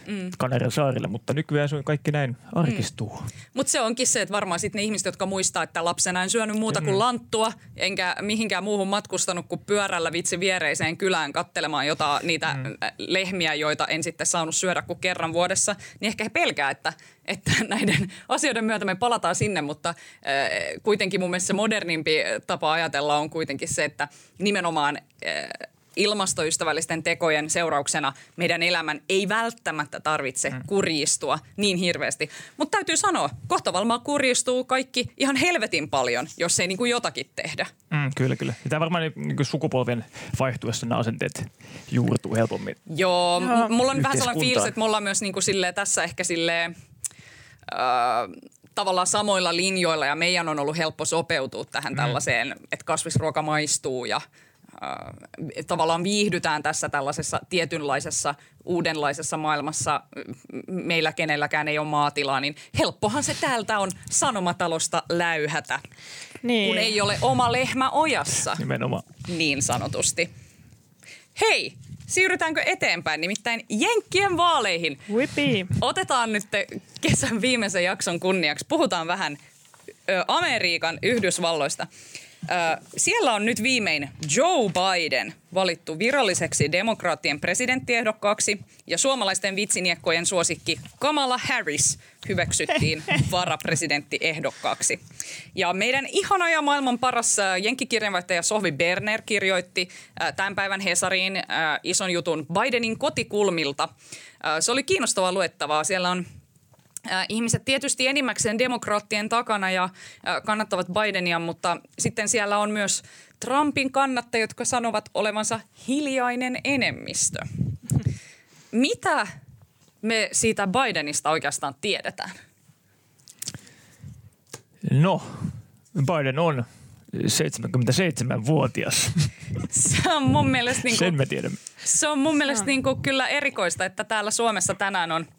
mm. Kanarian saarille, mutta nykyään se on kaikki näin arkistuu. Mm. Mutta se onkin se, että varmaan sitten ne ihmiset, jotka muistaa, että lapsena en syönyt muuta kuin mm. lanttua, enkä mihinkään muuhun matkustanut kuin pyörällä vitsi viereiseen kylään kattelemaan jotain niitä mm. lehmiä, joita en sitten saanut syödä kuin kerran vuodessa, niin ehkä he pelkää, että että näiden asioiden myötä me palataan sinne, mutta äh, kuitenkin mun mielestä se modernimpi tapa ajatella on kuitenkin se, että nimenomaan äh, ilmastoystävällisten tekojen seurauksena meidän elämän ei välttämättä tarvitse mm. kurjistua niin hirveästi. Mutta täytyy sanoa, kohta varmaan kurjistuu kaikki ihan helvetin paljon, jos ei niin kuin jotakin tehdä. Mm, kyllä, kyllä. Ja tämä varmaan niin kuin sukupolvien vaihtuessa nämä asenteet juurtuu helpommin. Joo, m- mulla on vähän sellainen fiilis, että me ollaan myös niin kuin silleen, tässä ehkä silleen, äh, tavallaan samoilla linjoilla ja meidän on ollut helppo sopeutua tähän mm. tällaiseen, että kasvisruoka maistuu ja äh, tavallaan viihdytään tässä tällaisessa tietynlaisessa uudenlaisessa maailmassa. Meillä kenelläkään ei ole maatilaa, niin helppohan se täältä on sanomatalosta läyhätä, niin. kun ei ole oma lehmä ojassa. Nimenomaan. Niin sanotusti. Hei, siirrytäänkö eteenpäin, nimittäin Jenkkien vaaleihin. Whippy. Otetaan nyt kesän viimeisen jakson kunniaksi. Puhutaan vähän Amerikan Yhdysvalloista. Siellä on nyt viimein Joe Biden valittu viralliseksi demokraattien presidenttiehdokkaaksi ja suomalaisten vitsiniekkojen suosikki Kamala Harris hyväksyttiin varapresidenttiehdokkaaksi. Ja meidän ihana ja maailman paras jenkkikirjanvaihtaja Sohvi Berner kirjoitti tämän päivän Hesariin ison jutun Bidenin kotikulmilta. Se oli kiinnostavaa luettavaa. Siellä on ihmiset tietysti enimmäkseen demokraattien takana ja kannattavat Bidenia, mutta sitten siellä on myös Trumpin kannattajia, jotka sanovat olevansa hiljainen enemmistö. Mitä me siitä Bidenista oikeastaan tiedetään? No, Biden on 77-vuotias. Se on mun mielestä, niin kuin, Sen me tiedämme. Se on mun mielestä niin kuin, kyllä erikoista, että täällä Suomessa tänään on –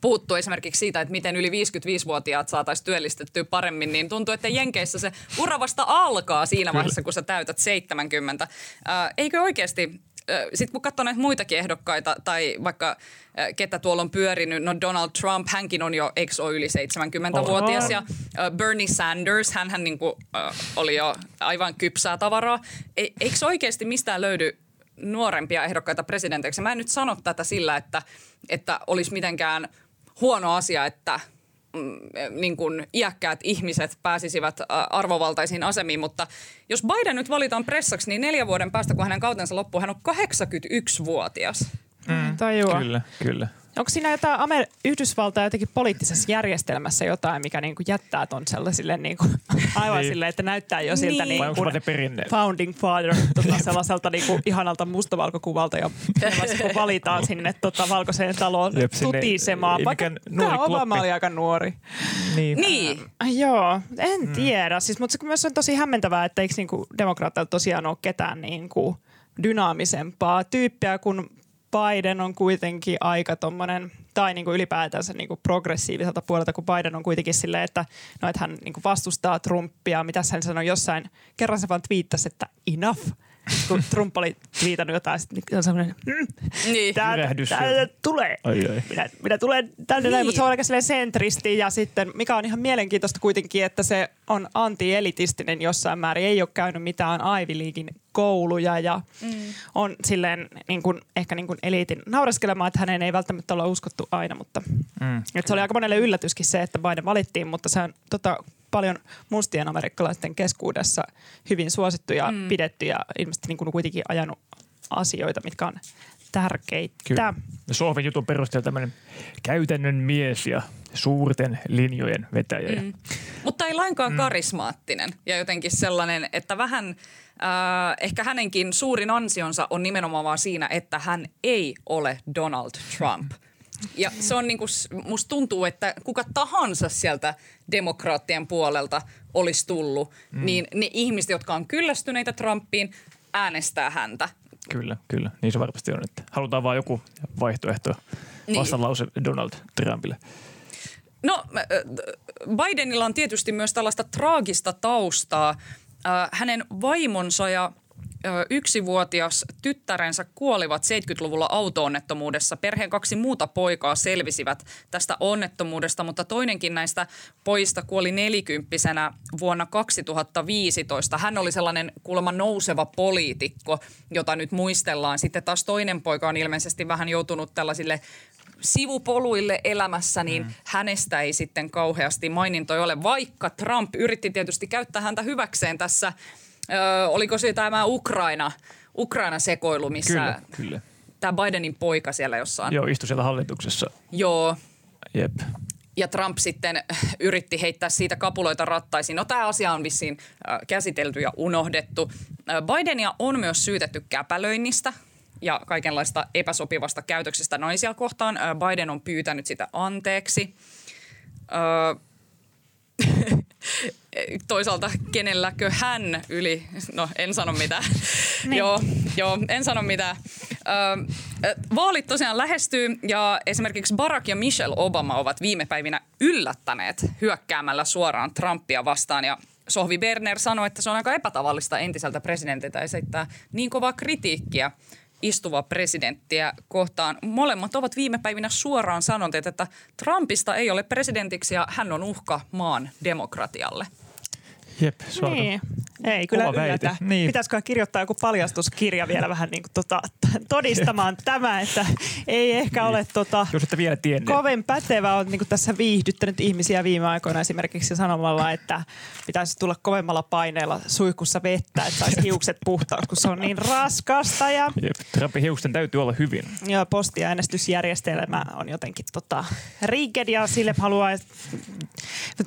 puhuttu esimerkiksi siitä, että miten yli 55-vuotiaat saataisiin työllistettyä paremmin, niin tuntuu, että Jenkeissä se ura vasta alkaa siinä vaiheessa, kun sä täytät 70. Äh, eikö oikeasti sitten kun katsoo näitä muitakin ehdokkaita tai vaikka ketä tuolla on pyörinyt, no Donald Trump, hänkin on jo, ole yli 70-vuotias ja Bernie Sanders, hän niinku, oli jo aivan kypsää tavaraa. E, eikö oikeasti mistään löydy nuorempia ehdokkaita presidentiksi? Mä en nyt sano tätä sillä, että, että olisi mitenkään – huono asia, että mm, niin kuin iäkkäät ihmiset pääsisivät arvovaltaisiin asemiin, mutta jos Biden nyt valitaan pressaksi, niin neljän vuoden päästä, kun hänen kautensa loppuu, hän on 81-vuotias. Mm, tajua. Kyllä, kyllä. Onko siinä jotain Amer- Yhdysvaltain jotenkin poliittisessa järjestelmässä jotain, mikä niinku jättää ton sellaisille niinku, aivan niin. silleen, että näyttää jo siltä niin. niinku perinne? founding father tota, sellaiselta niinku, ihanalta mustavalkokuvalta ja valitaan sinne tota, valkoiseen taloon Jep, tutisemaan. Vaikka tämä Obama oli aika nuori. Niin. niin. Joo, en mm. tiedä. Siis, mutta se myös on tosi hämmentävää, että eikö niinku, demokraatteilla tosiaan ole ketään niinku, dynaamisempaa tyyppiä kuin Biden on kuitenkin aika tommonen, tai niin kuin ylipäätänsä niin kuin progressiiviselta puolelta, kun Biden on kuitenkin silleen, että, no, että hän niin kuin vastustaa Trumpia. Mitä hän sanoi jossain, kerran se vaan twiittasi, että enough – kun Trump oli viitannut jotain, sitten on semmoinen, mm, niin. tää, tää tulee. Ai, ai. Minä, minä tulen tänne niin. näin, mutta se on aika sentristi ja sitten, mikä on ihan mielenkiintoista kuitenkin, että se on anti-elitistinen jossain määrin. Ei ole käynyt mitään Ivy Leaguein kouluja ja mm. on silleen niin kuin, ehkä niin kuin eliitin naureskelemaan, että hänen ei välttämättä olla uskottu aina, mutta mm. että se oli aika monelle yllätyskin se, että Biden valittiin, mutta se on tota, paljon mustien amerikkalaisten keskuudessa hyvin suosittu ja mm. pidetty ja ilmeisesti niin kuin kuitenkin ajanut asioita, mitkä on tärkeitä. Kyllä. Sohvin jutun perusteella tämmöinen käytännön mies ja suurten linjojen vetäjä. Mm. Mutta ei lainkaan mm. karismaattinen ja jotenkin sellainen, että vähän äh, ehkä hänenkin suurin ansionsa on nimenomaan vaan siinä, että hän ei ole Donald Trump. Ja se on niinku, musta tuntuu, että kuka tahansa sieltä demokraattien puolelta olisi tullut, mm. niin ne ihmiset, jotka on kyllästyneitä Trumpiin, äänestää häntä. Kyllä, kyllä. Niin se varmasti on, että halutaan vain joku vaihtoehto niin. vastalause niin. Donald Trumpille. No, Bidenilla on tietysti myös tällaista traagista taustaa. Hänen vaimonsa ja yksivuotias tyttärensä kuolivat 70-luvulla autoonnettomuudessa. Perheen kaksi muuta poikaa selvisivät tästä onnettomuudesta, mutta toinenkin näistä pojista kuoli nelikymppisenä vuonna 2015. Hän oli sellainen kuulemma nouseva poliitikko, jota nyt muistellaan. Sitten taas toinen poika on ilmeisesti vähän joutunut tällaisille sivupoluille elämässä, niin mm. hänestä ei sitten kauheasti mainintoja ole, vaikka Trump yritti tietysti käyttää häntä hyväkseen tässä – Öö, oliko se tämä Ukraina, Ukraina-sekoilu, missä kyllä, kyllä. tämä Bidenin poika siellä jossain. Joo, istui siellä hallituksessa. Joo. Jep. Ja Trump sitten yritti heittää siitä kapuloita rattaisiin. No tämä asia on vissiin käsitelty ja unohdettu. Bidenia on myös syytetty käpälöinnistä ja kaikenlaista epäsopivasta käytöksestä naisia kohtaan. Biden on pyytänyt sitä anteeksi. Äh, toisaalta kenelläkö hän yli, no en sano mitään. niin. joo, joo, en sano mitään. Ö, vaalit tosiaan lähestyy ja esimerkiksi Barack ja Michelle Obama ovat viime päivinä yllättäneet hyökkäämällä suoraan Trumpia vastaan ja Sohvi Berner sanoi, että se on aika epätavallista entiseltä presidentiltä esittää niin kovaa kritiikkiä istuva presidenttiä kohtaan. Molemmat ovat viime päivinä suoraan sanoneet, että Trumpista ei ole presidentiksi ja hän on uhka maan demokratialle. Jep, suoraan. Niin. Ei kyllä Kova väite. yllätä. Niin. Pitäisikö kirjoittaa joku paljastuskirja vielä vähän niin kuin tota, todistamaan tämä, että ei ehkä ole tota, Jos ette vielä tienneet. kovin pätevä on niin tässä viihdyttänyt ihmisiä viime aikoina esimerkiksi sanomalla, että pitäisi tulla kovemmalla paineella suihkussa vettä, että saisi hiukset puhtaaksi, kun se on niin raskasta. Ja, Jep, Trumpin hiusten täytyy olla hyvin. ja postiäänestysjärjestelmä on jotenkin tota, rigged ja sille haluaa,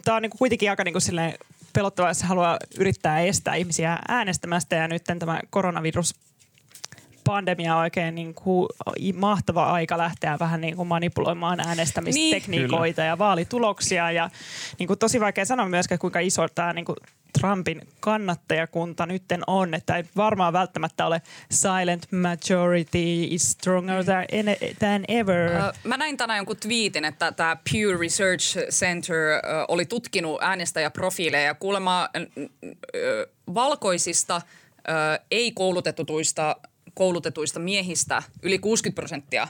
tämä on niin kuitenkin aika niin kuin silleen pelottavaa, jos haluaa yrittää estää ihmisiä äänestämästä. Ja nyt tämä koronavirus pandemia on oikein niin kuin mahtava aika lähteä vähän niin kuin manipuloimaan äänestämistekniikoita Niin. ja vaalituloksia. Ja niin kuin tosi vaikea sanoa myöskään, kuinka iso tämä niin kuin Trumpin kannattajakunta nytten on, että ei varmaan välttämättä ole silent majority is stronger than, than ever. Mä näin tänään jonkun twiitin, että tämä Pew Research Center oli tutkinut äänestäjäprofiileja ja kuulemma valkoisista ö, ei-koulutetuista koulutetuista miehistä yli 60 prosenttia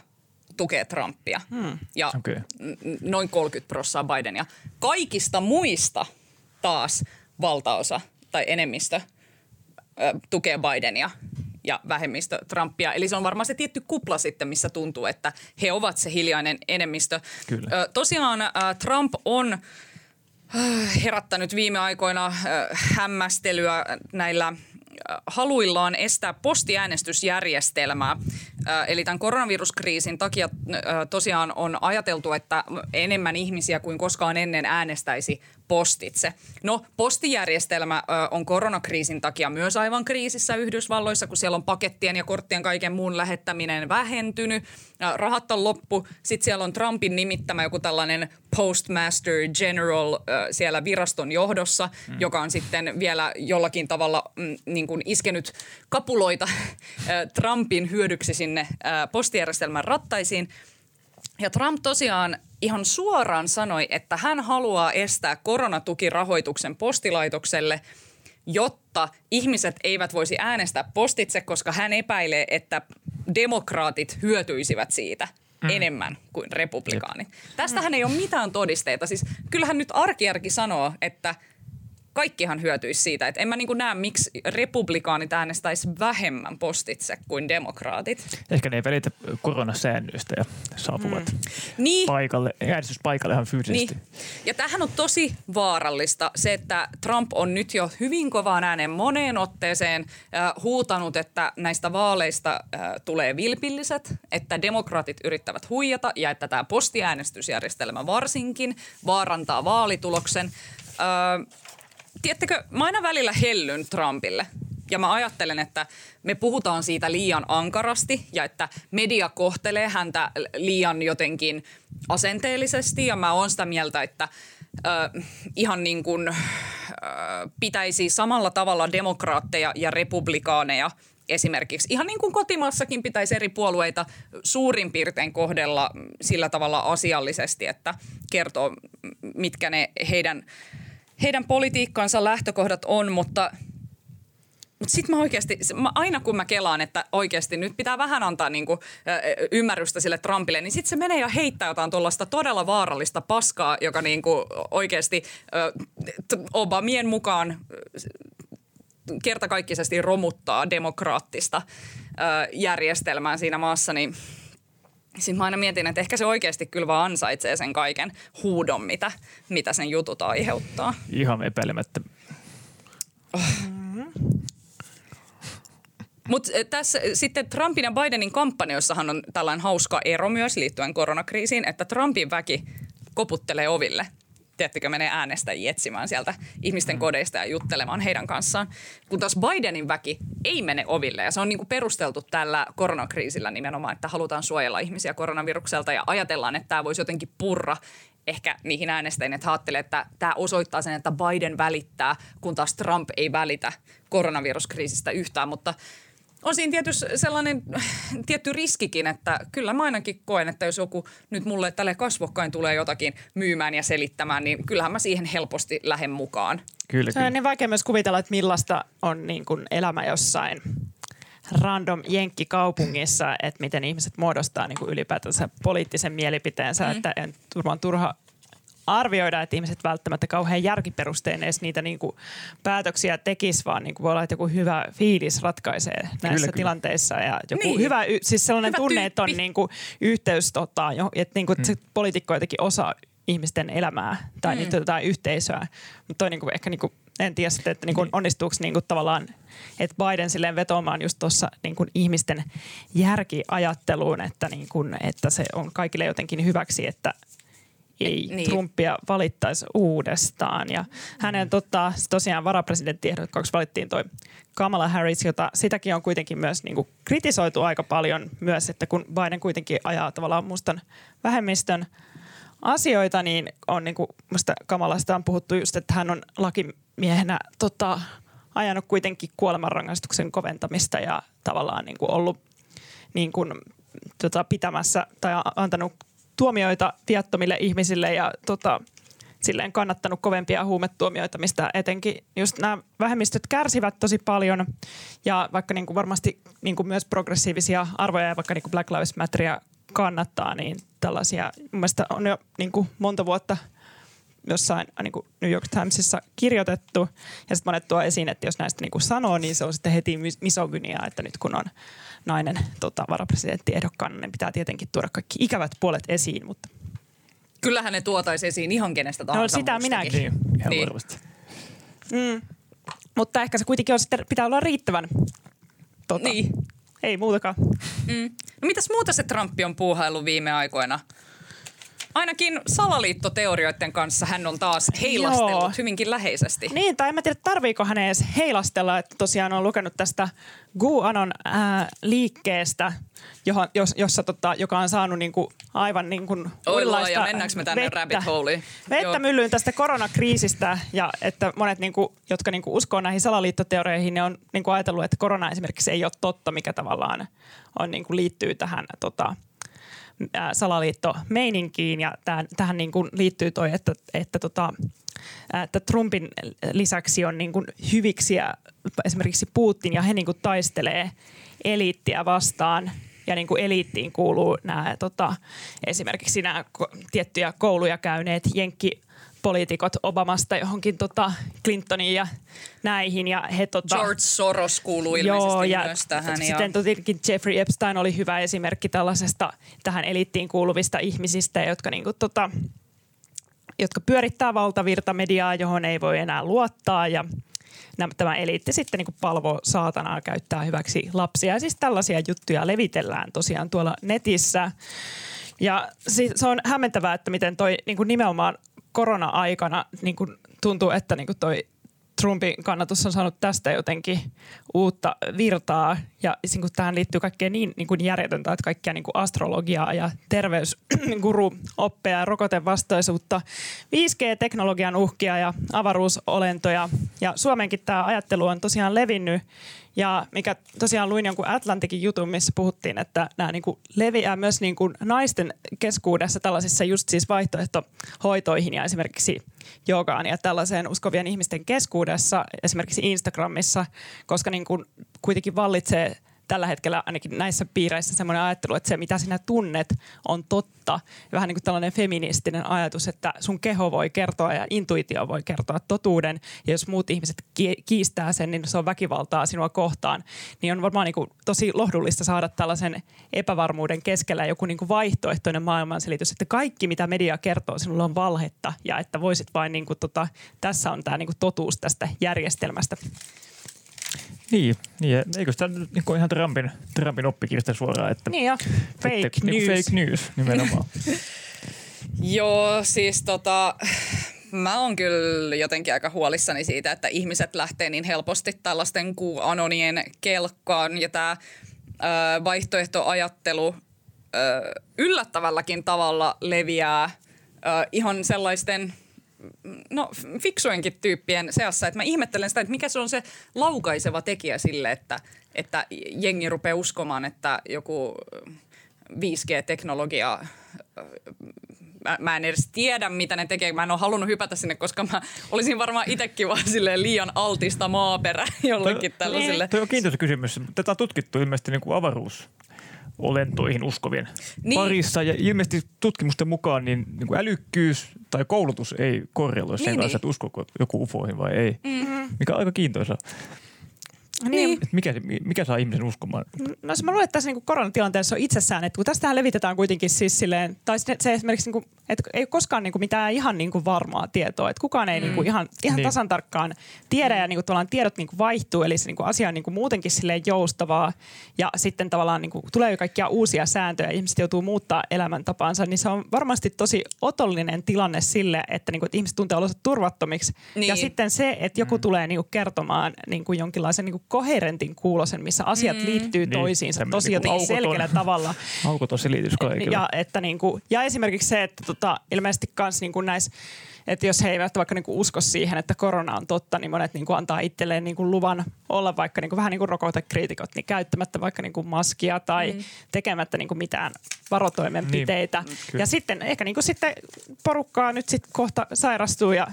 tukee Trumpia hmm. ja n- noin 30 prosenttia Bidenia. Kaikista muista taas valtaosa tai enemmistö ö, tukee Bidenia ja vähemmistö Trumpia. Eli se on varmaan se tietty kupla sitten, missä tuntuu, että he ovat se hiljainen enemmistö. Kyllä. Ö, tosiaan Trump on herättänyt viime aikoina hämmästelyä näillä haluillaan estää postiäänestysjärjestelmää. Eli tämän koronaviruskriisin takia tosiaan on ajateltu, että enemmän ihmisiä kuin koskaan ennen äänestäisi postitse. No, postijärjestelmä on koronakriisin takia myös aivan kriisissä Yhdysvalloissa, kun siellä on pakettien ja korttien kaiken muun lähettäminen vähentynyt. Rahat on loppu. Sitten siellä on Trumpin nimittämä joku tällainen postmaster general siellä viraston johdossa, mm. joka on sitten vielä jollakin tavalla mm, niin kuin iskenyt kapuloita Trumpin hyödyksi sinne ö, postijärjestelmän rattaisiin. Ja Trump tosiaan ihan suoraan sanoi, että hän haluaa estää koronatukirahoituksen postilaitokselle, jotta ihmiset eivät voisi äänestää postitse, koska hän epäilee, että demokraatit hyötyisivät siitä mm. enemmän kuin republikaanit. Tästähän ei ole mitään todisteita. Siis kyllähän nyt arkijärki sanoo, että kaikkihan hyötyisi siitä. Et en mä niinku näe, miksi republikaanit äänestäisi vähemmän postitse kuin demokraatit. Ehkä ne ei välitä koronasäännöistä ja saapuvat mm. Niin, paikalle, äänestyspaikalle ihan fyysisesti. Niin. Ja tämähän on tosi vaarallista se, että Trump on nyt jo hyvin kovaan ääneen moneen otteeseen äh, huutanut, että näistä vaaleista äh, tulee vilpilliset, että demokraatit yrittävät huijata ja että tämä postiäänestysjärjestelmä varsinkin vaarantaa vaalituloksen. Äh, Tiedättekö, mä aina välillä hellyn Trumpille. Ja mä ajattelen, että me puhutaan siitä liian ankarasti ja että media kohtelee häntä liian jotenkin asenteellisesti. Ja mä oon sitä mieltä, että äh, ihan niin kuin äh, pitäisi samalla tavalla demokraatteja ja republikaaneja esimerkiksi. Ihan niin kuin kotimaassakin pitäisi eri puolueita suurin piirtein kohdella sillä tavalla asiallisesti, että kertoo, mitkä ne heidän, heidän politiikkansa lähtökohdat on, mutta mutta sitten mä oikeasti, mä, aina kun mä kelaan, että oikeasti nyt pitää vähän antaa niinku, ö, ymmärrystä sille Trumpille, niin sitten se menee ja heittää jotain tuollaista todella vaarallista paskaa, joka niinku oikeasti Obamien mukaan kertakaikkisesti romuttaa demokraattista ö, järjestelmää siinä maassa, niin sitten mä aina mietin, että ehkä se oikeasti kyllä vaan ansaitsee sen kaiken huudon, mitä, mitä sen jutut aiheuttaa. Ihan epäilemättä. Mutta tässä sitten Trumpin ja Bidenin kampanjoissahan on tällainen hauska ero myös liittyen koronakriisiin, että Trumpin väki koputtelee oville. Tiettikö, menee äänestäjiä etsimään sieltä ihmisten kodeista ja juttelemaan heidän kanssaan. Kun taas Bidenin väki ei mene oville ja se on niin kuin perusteltu tällä koronakriisillä nimenomaan, että halutaan suojella ihmisiä koronavirukselta ja ajatellaan, että tämä voisi jotenkin purra ehkä niihin äänestäjiin, että ajattelee, että tämä osoittaa sen, että Biden välittää, kun taas Trump ei välitä koronaviruskriisistä yhtään, mutta on siinä tietysti sellainen tietty riskikin, että kyllä mä ainakin koen, että jos joku nyt mulle tälle kasvokkain tulee jotakin myymään ja selittämään, niin kyllähän mä siihen helposti lähden mukaan. Kyllä, Se on kyllä. niin vaikea myös kuvitella, että millaista on niin kuin elämä jossain random jenkkikaupungissa, että miten ihmiset muodostaa niin kuin ylipäätänsä poliittisen mielipiteensä, mm. että en turmaan turha arvioida, että ihmiset välttämättä kauhean järkiperustein edes niitä niin kuin päätöksiä tekis, vaan niin kuin voi olla, että joku hyvä fiilis ratkaisee näissä Kyllä, kyllä. tilanteissa ja joku Niin. hyvä, siis sellainen Hyvä tunne, että on tyyppi. niin kuin yhteys, tota, jo- että niin kuin, mm. se poliitikko jotenkin osa ihmisten elämää tai mm. niitä jotain yhteisöä. Mutta toi niinku, ehkä niinku, en tiedä sitten, että niinku, onnistuuko niinku, tavallaan, että Biden silleen vetoamaan just tuossa niinku, ihmisten järkiajatteluun, että, niinku, että se on kaikille jotenkin hyväksi, että ei Niin. niin. Trumpia valittaisi uudestaan. Ja hänen tota, tosiaan varapresidenttiehdokkaaksi valittiin toi Kamala Harris, jota sitäkin on kuitenkin myös niin kuin, kritisoitu aika paljon myös, että kun Biden kuitenkin ajaa tavallaan mustan vähemmistön asioita, niin on niin kuin, musta Kamalasta on puhuttu just, että hän on lakimiehenä tota, ajanut kuitenkin kuolemanrangaistuksen koventamista ja tavallaan niin kuin ollut niin kuin, tota, pitämässä tai antanut tuomioita viattomille ihmisille ja tota, silleen kannattanut kovempia huumetuomioita, mistä etenkin just nämä vähemmistöt kärsivät tosi paljon. Ja vaikka niin kuin varmasti niin kuin myös progressiivisia arvoja ja vaikka niin kuin Black Lives Matteria kannattaa, niin tällaisia mun mielestä on jo niin kuin monta vuotta jossain niin kuin New York Timesissa kirjoitettu. Ja sitten monet tuo esiin, että jos näistä niin kuin sanoo, niin se on sitten heti mis- misogyniaa, että nyt kun on nainen tota, varapresidenttiehdokkaana, niin pitää tietenkin tuoda kaikki ikävät puolet esiin. Mutta Kyllähän ne tuotaisiin esiin ihan kenestä tahansa sitä muustakin. minäkin. Niin, ihan Niin. varmasti. Mutta ehkä se kuitenkin on sitten, pitää olla riittävän. Tota, Niin. Ei muutakaan. Mm. No mitäs muuta se Trump on puuhaillut viime aikoina? Ainakin salaliittoteorioiden kanssa hän on taas heilastellut Joo. hyvinkin läheisesti. Niin, tai en mä tiedä, tarviiko hänen edes heilastella, että tosiaan on lukenut tästä GuAnon ää, liikkeestä, johon, jos, jossa, tota, joka on saanut niinku, aivan niinku uudenlaista mennäänkö me tänne vettä, rabbit holeen? Vettä Joo. myllyyn tästä koronakriisistä ja että monet, niinku, jotka niinku, uskoo näihin salaliittoteorioihin, ne on niinku, ajatellut, että korona esimerkiksi ei ole totta, mikä tavallaan on, niinku, liittyy tähän tota, salaliittomeininkiin ja tähän, tähän niin kuin liittyy toi, että, että, tota, ää, että Trumpin lisäksi on niin kuin hyviksiä esimerkiksi Putin ja he niin kuin taistelee eliittiä vastaan ja niin kuin eliittiin kuuluu nämä tota, esimerkiksi nämä tiettyjä kouluja käyneet jenkki poliitikot Obamasta johonkin tota Clintoniin ja näihin. Ja he, tota, George Soros kuuluu ilmeisesti ja myös tähän. Ja... Sitten tietenkin Jeffrey Epstein oli hyvä esimerkki tällaisesta tähän eliittiin kuuluvista ihmisistä, jotka, niinku, tota, jotka pyörittää valtavirtamediaa, johon ei voi enää luottaa ja nämä- tämä eliitti sitten niin palvoo saatanaa, käyttää hyväksi lapsia. Ja siis tällaisia juttuja levitellään tosiaan tuolla netissä. Ja siis se on hämmentävää, että miten toi niin kuin nimenomaan korona-aikana niin kuin tuntuu, että niin kuin toi Trumpin kannatus on saanut tästä jotenkin uutta virtaa. Ja niin kuin tähän liittyy kaikkea niin, niin kuin järjetöntä, että kaikkia niin kuin astrologiaa ja terveysguru-oppeja ja rokotevastaisuutta, 5G-teknologian uhkia ja avaruusolentoja. Ja Suomenkin tämä ajattelu on tosiaan levinnyt. Ja mikä tosiaan luin jonkun Atlantikin jutun, missä puhuttiin, että nämä niin kuin leviää myös niin kuin naisten keskuudessa tällaisissa just siis vaihtoehtohoitoihin ja esimerkiksi joogaan ja tällaiseen uskovien ihmisten keskuudessa, esimerkiksi Instagramissa, koska niin kuin kuitenkin vallitsee tällä hetkellä ainakin näissä piireissä semmoinen ajattelu, että se mitä sinä tunnet on totta. Vähän niin kuin tällainen feministinen ajatus, että sun keho voi kertoa ja intuitio voi kertoa totuuden. Ja jos muut ihmiset ki- kiistää sen, niin se on väkivaltaa sinua kohtaan. Niin on varmaan niin kuin tosi lohdullista saada tällaisen epävarmuuden keskellä joku niin kuin vaihtoehtoinen maailmanselitys, että kaikki mitä media kertoo sinulle on valhetta ja että voisit vain niin kuin tota, tässä on tämä niin kuin totuus tästä järjestelmästä. Niin, niin eikö sitä niin ihan Trumpin, Trumpin oppikirjasta suoraan, että Niin jo, fake että, news. Niin fake news nimenomaan. Joo, siis tota, mä oon kyllä jotenkin aika huolissani siitä, että ihmiset lähtee niin helposti tällaisten anonien kelkkaan ja tämä vaihtoehtoajattelu ö, yllättävälläkin tavalla leviää ö, ihan sellaisten no, fiksuenkin tyyppien seassa, että mä ihmettelen sitä, että mikä se on se laukaiseva tekijä sille, että, että jengi rupeaa uskomaan, että joku 5G-teknologia mä, mä en edes tiedä, mitä ne tekee. Mä en ole halunnut hypätä sinne, koska mä olisin varmaan itsekin vaan liian altista maaperä jollekin tällaiselle. Tuo on kiintoisa kysymys. Tätä on tutkittu ilmeisesti niin kuin avaruus olentoihin uskovien niin. parissa. Ja ilmeisesti tutkimusten mukaan niin, niin kuin älykkyys tai koulutus ei korreloi sen niin, kanssa, niin. että uskoko joku ufoihin vai ei. Mm-hmm. Mikä on aika kiintoisa. Niin. Että mikä, mikä saa ihmisen uskomaan? No se mä luulen, että tässä niin koronatilanteessa on itsessään, että kun tästähän levitetään kuitenkin siis silleen, tai se, se esimerkiksi, niin kuin, että ei koskaan niin kuin mitään ihan niin kuin varmaa tietoa, että kukaan ei mm. niin kuin ihan, ihan niin. tasan tarkkaan tiedä ja niin kuin tavallaan tiedot niin kuin vaihtuu, eli se niin kuin asia on niin kuin muutenkin silleen joustavaa ja sitten tavallaan niin kuin tulee jo kaikkia uusia sääntöjä, ihmiset joutuu muuttaa elämäntapaansa, niin se on varmasti tosi otollinen tilanne sille, että, niin kuin, että ihmiset tuntee olonsa turvattomiksi niin. ja sitten se, että joku mm. tulee niin kuin kertomaan niin kuin jonkinlaisen niin kuin koherentin kuulosen, missä asiat mm. liittyy niin, toisiinsa tosi niin jotenkin selkeällä tavalla. Aukoton selitys kaikille. Ja, että niin kuin, ja esimerkiksi se, että tota, ilmeisesti myös niin kuin näissä että jos he eivät vaikka niinku usko siihen, että korona on totta, niin monet niinku antaa itselleen niinku luvan olla vaikka niinku vähän niin kuin rokotekriitikot, niin käyttämättä vaikka niinku maskia tai mm. tekemättä niinku mitään varotoimenpiteitä. Niin, ja sitten ehkä niinku sitten porukkaa nyt sitten kohta sairastuu ja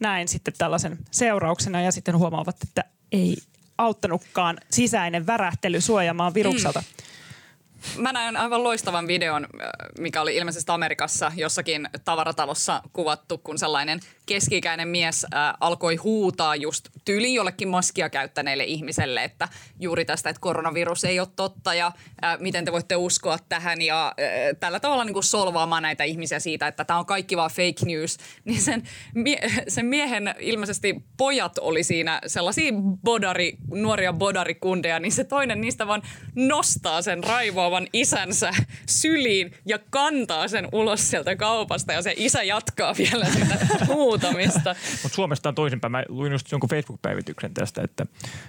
näin sitten tällaisen seurauksena ja sitten huomaavat, että ei auttanutkaan sisäinen värähtely suojaamaan virukselta. Mm. Mä näin aivan loistavan videon, äh, mikä oli ilmeisesti Amerikassa jossakin tavaratalossa kuvattu, kun sellainen keski-ikäinen mies äh, alkoi huutaa just tyyliin jollekin maskia käyttäneille ihmiselle, että juuri tästä, että koronavirus ei ole totta ja äh, miten te voitte uskoa tähän ja äh, tällä tavalla niin kuin solvaamaan näitä ihmisiä siitä, että tämä on kaikki vaan fake news, niin sen, mie- sen miehen ilmeisesti pojat oli siinä sellaisia bodari, nuoria bodarikundeja, niin se toinen niistä vaan nostaa sen raivoavan isänsä syliin ja kantaa sen ulos sieltä kaupasta ja se isä jatkaa vielä sitä huutamista. Mutta Suomesta on toisinpäin. Mä luin just jonkun Facebook-päivityksen tästä, että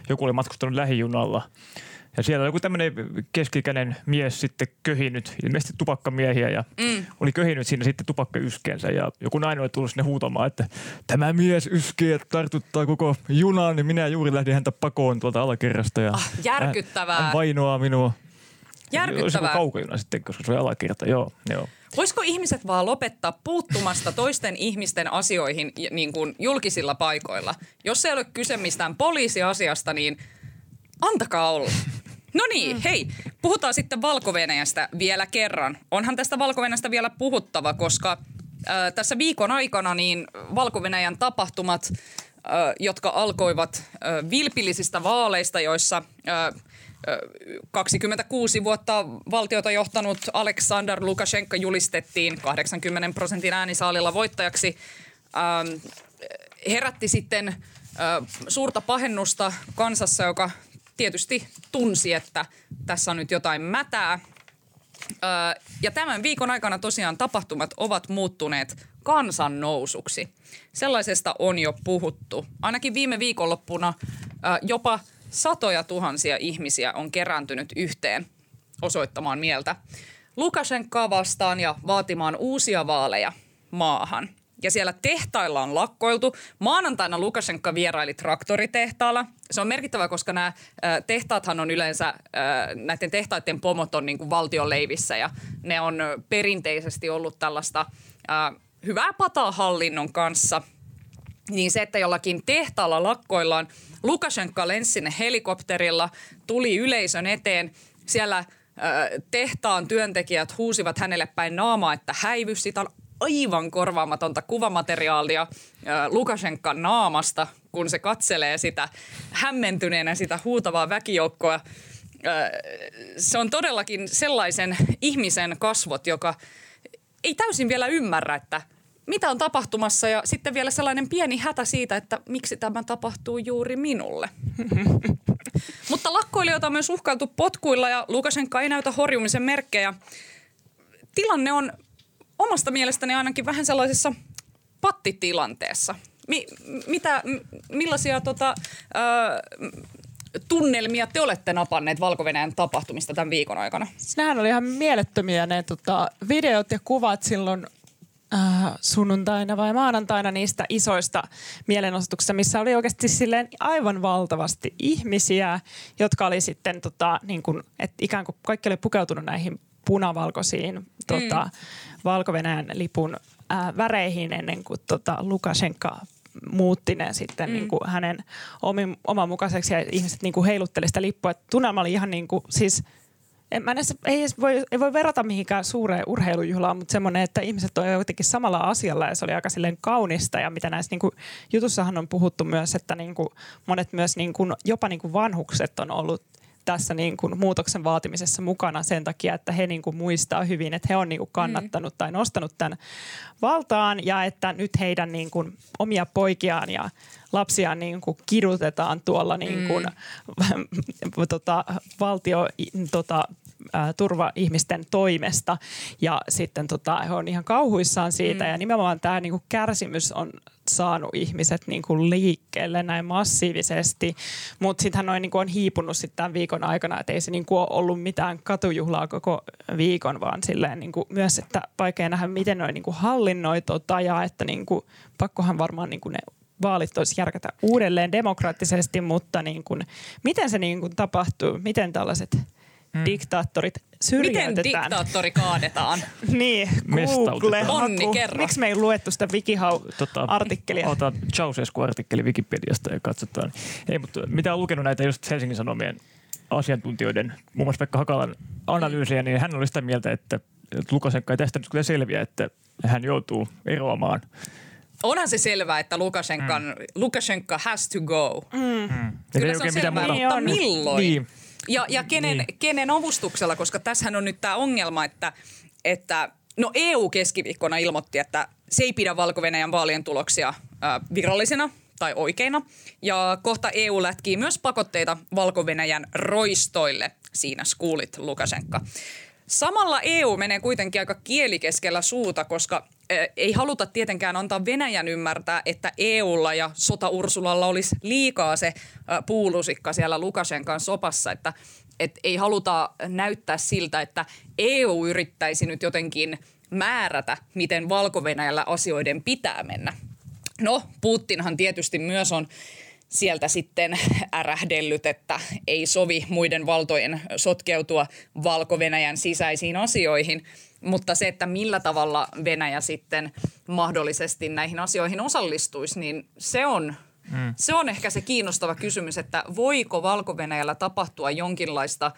joku oli matkustanut lähijunalla ja siellä oli joku tämmöinen keskikäinen mies sitten köhinyt, ilmeisesti tupakkamiehiä ja mm. oli köhinyt siinä sitten tupakkayskensä ja joku nainen oli tullut sinne huutamaan, että tämä mies yskii, että tartuttaa koko junan, niin minä juuri lähdin häntä pakoon tuolta alakerrasta ja ah, järkyttävää. Hän, hän vainoaa minua. Järkyttävää. Olisi kaukojuna sitten, koska se oli alakerta, joo. joo. Voisiko ihmiset vaan lopettaa puuttumasta toisten ihmisten asioihin niin kuin julkisilla paikoilla? Jos ei ole kyse mistään poliisiasiasta, niin antakaa olla. No niin, mm. hei, puhutaan sitten valko vielä kerran. Onhan tästä valko vielä puhuttava, koska äh, tässä viikon aikana niin valko tapahtumat, äh, jotka alkoivat äh, vilpillisistä vaaleista, joissa äh, 26 vuotta valtiota johtanut Aleksandr Lukashenko julistettiin 80 prosentin äänisaalilla voittajaksi. Herätti sitten suurta pahennusta kansassa, joka tietysti tunsi, että tässä on nyt jotain mätää. Ja tämän viikon aikana tosiaan tapahtumat ovat muuttuneet kansannousuksi. Sellaisesta on jo puhuttu. Ainakin viime viikonloppuna jopa – satoja tuhansia ihmisiä on kerääntynyt yhteen osoittamaan mieltä Lukashenkaa vastaan ja vaatimaan uusia vaaleja maahan. Ja siellä tehtailla on lakkoiltu. Maanantaina Lukashenka vieraili traktoritehtaalla. Se on merkittävä, koska nämä tehtaathan on yleensä, näiden tehtaiden pomot on niin kuin valtion leivissä ja ne on perinteisesti ollut tällaista hyvää pataa hallinnon kanssa. Niin se, että jollakin tehtaalla lakkoillaan – Lukashenka lensi sinne helikopterilla, tuli yleisön eteen. Siellä tehtaan työntekijät huusivat hänelle päin naamaa, että häivy. Siitä on aivan korvaamatonta kuvamateriaalia Lukashenkan naamasta, kun se katselee sitä hämmentyneenä sitä huutavaa väkijoukkoa. Se on todellakin sellaisen ihmisen kasvot, joka ei täysin vielä ymmärrä, että – mitä on tapahtumassa ja sitten vielä sellainen pieni hätä siitä, että miksi tämä tapahtuu juuri minulle. Mutta lakkoilijoita on myös uhkailtu potkuilla ja Lukashenka ei näytä horjumisen merkkejä. Tilanne on omasta mielestäni ainakin vähän sellaisessa pattitilanteessa. Mi, mitä, millaisia tota, ö, tunnelmia te olette napanneet valko tapahtumista tämän viikon aikana? Nehän oli ihan mielettömiä ne tota, videot ja kuvat silloin äh, sunnuntaina vai maanantaina niistä isoista mielenosoituksista, missä oli oikeasti silleen aivan valtavasti ihmisiä, jotka oli sitten tota, niin kuin, että ikään kuin kaikki oli pukeutunut näihin punavalkoisiin tota, mm. valko lipun äh, väreihin ennen kuin tota, Lukashenka muutti ne sitten mm. niin kuin hänen omin, oman mukaiseksi ja ihmiset niin kuin heilutteli sitä lippua. tunnelma oli ihan niin kuin, siis en mä edes, ei, edes voi, ei voi verrata mihinkään suureen urheilujuhlaan, mutta semmoinen, että ihmiset on jotenkin samalla asialla ja se oli aika silleen kaunista. Ja mitä näissä niin kuin, jutussahan on puhuttu myös, että niin kuin, monet myös niin kuin, jopa niin kuin vanhukset on ollut tässä niin kuin muutoksen vaatimisessa mukana sen takia, että he niin kuin muistaa hyvin, että he on niin kuin kannattanut mm. tai nostanut tämän valtaan ja että nyt heidän niin kuin omia poikiaan ja lapsiaan niin kuin kidutetaan tuolla niin kuin, mm. tota, valtio tota, turva-ihmisten toimesta. Ja sitten tota, he on ihan kauhuissaan siitä mm. ja nimenomaan tämä niin kuin kärsimys on saanut ihmiset niin kuin liikkeelle näin massiivisesti, mutta sitten hän on, niin kuin on hiipunut sitten tämän viikon aikana, että ei se niin kuin ole ollut mitään katujuhlaa koko viikon, vaan silleen niin kuin myös, että vaikea nähdä, miten noin niin kuin hallinnoi tota, ja että niin kuin, pakkohan varmaan niin kuin ne vaalit olisi järkätä uudelleen demokraattisesti, mutta niin kuin, miten se niin kuin tapahtuu, miten tällaiset – mm. diktaattorit syrjäytetään. Miten diktaattori kaadetaan? niin, Google. Onni, kerro. Miksi me ei luettu sitä Wikihau-artikkelia? Tota, otan Ceausescu-artikkeli Wikipediasta ja katsotaan. Ei, mutta mitä on lukenut näitä just Helsingin Sanomien asiantuntijoiden, muun muassa Pekka Hakalan analyysiä, niin hän oli sitä mieltä, että Lukasenka ei tästä nyt kyllä selviä, että hän joutuu eroamaan onhan se selvää, että Lukashenkan, mm. Lukashenka has to go. Mm. Mm. Kyllä se on selvää, mutta milloin? Niin. Ja, ja kenen, niin. kenen avustuksella, koska tässähän on nyt tämä ongelma, että, että no EU keskiviikkona ilmoitti, että se ei pidä valko vaalien tuloksia äh, virallisina tai oikeina. Ja kohta EU lätkii myös pakotteita valko roistoille. Siinä skuulit Lukasenka. Samalla EU menee kuitenkin aika kielikeskellä suuta, koska ei haluta tietenkään antaa Venäjän ymmärtää, että EUlla ja sota Ursulalla olisi liikaa se puulusikka siellä Lukashenkan sopassa, että et ei haluta näyttää siltä, että EU yrittäisi nyt jotenkin määrätä, miten valko asioiden pitää mennä. No, Putinhan tietysti myös on sieltä sitten ärähdellyt, että ei sovi muiden valtojen sotkeutua valko sisäisiin asioihin. Mutta se, että millä tavalla Venäjä sitten mahdollisesti näihin asioihin osallistuisi, niin se on, mm. se on ehkä se kiinnostava kysymys, että voiko valko tapahtua jonkinlaista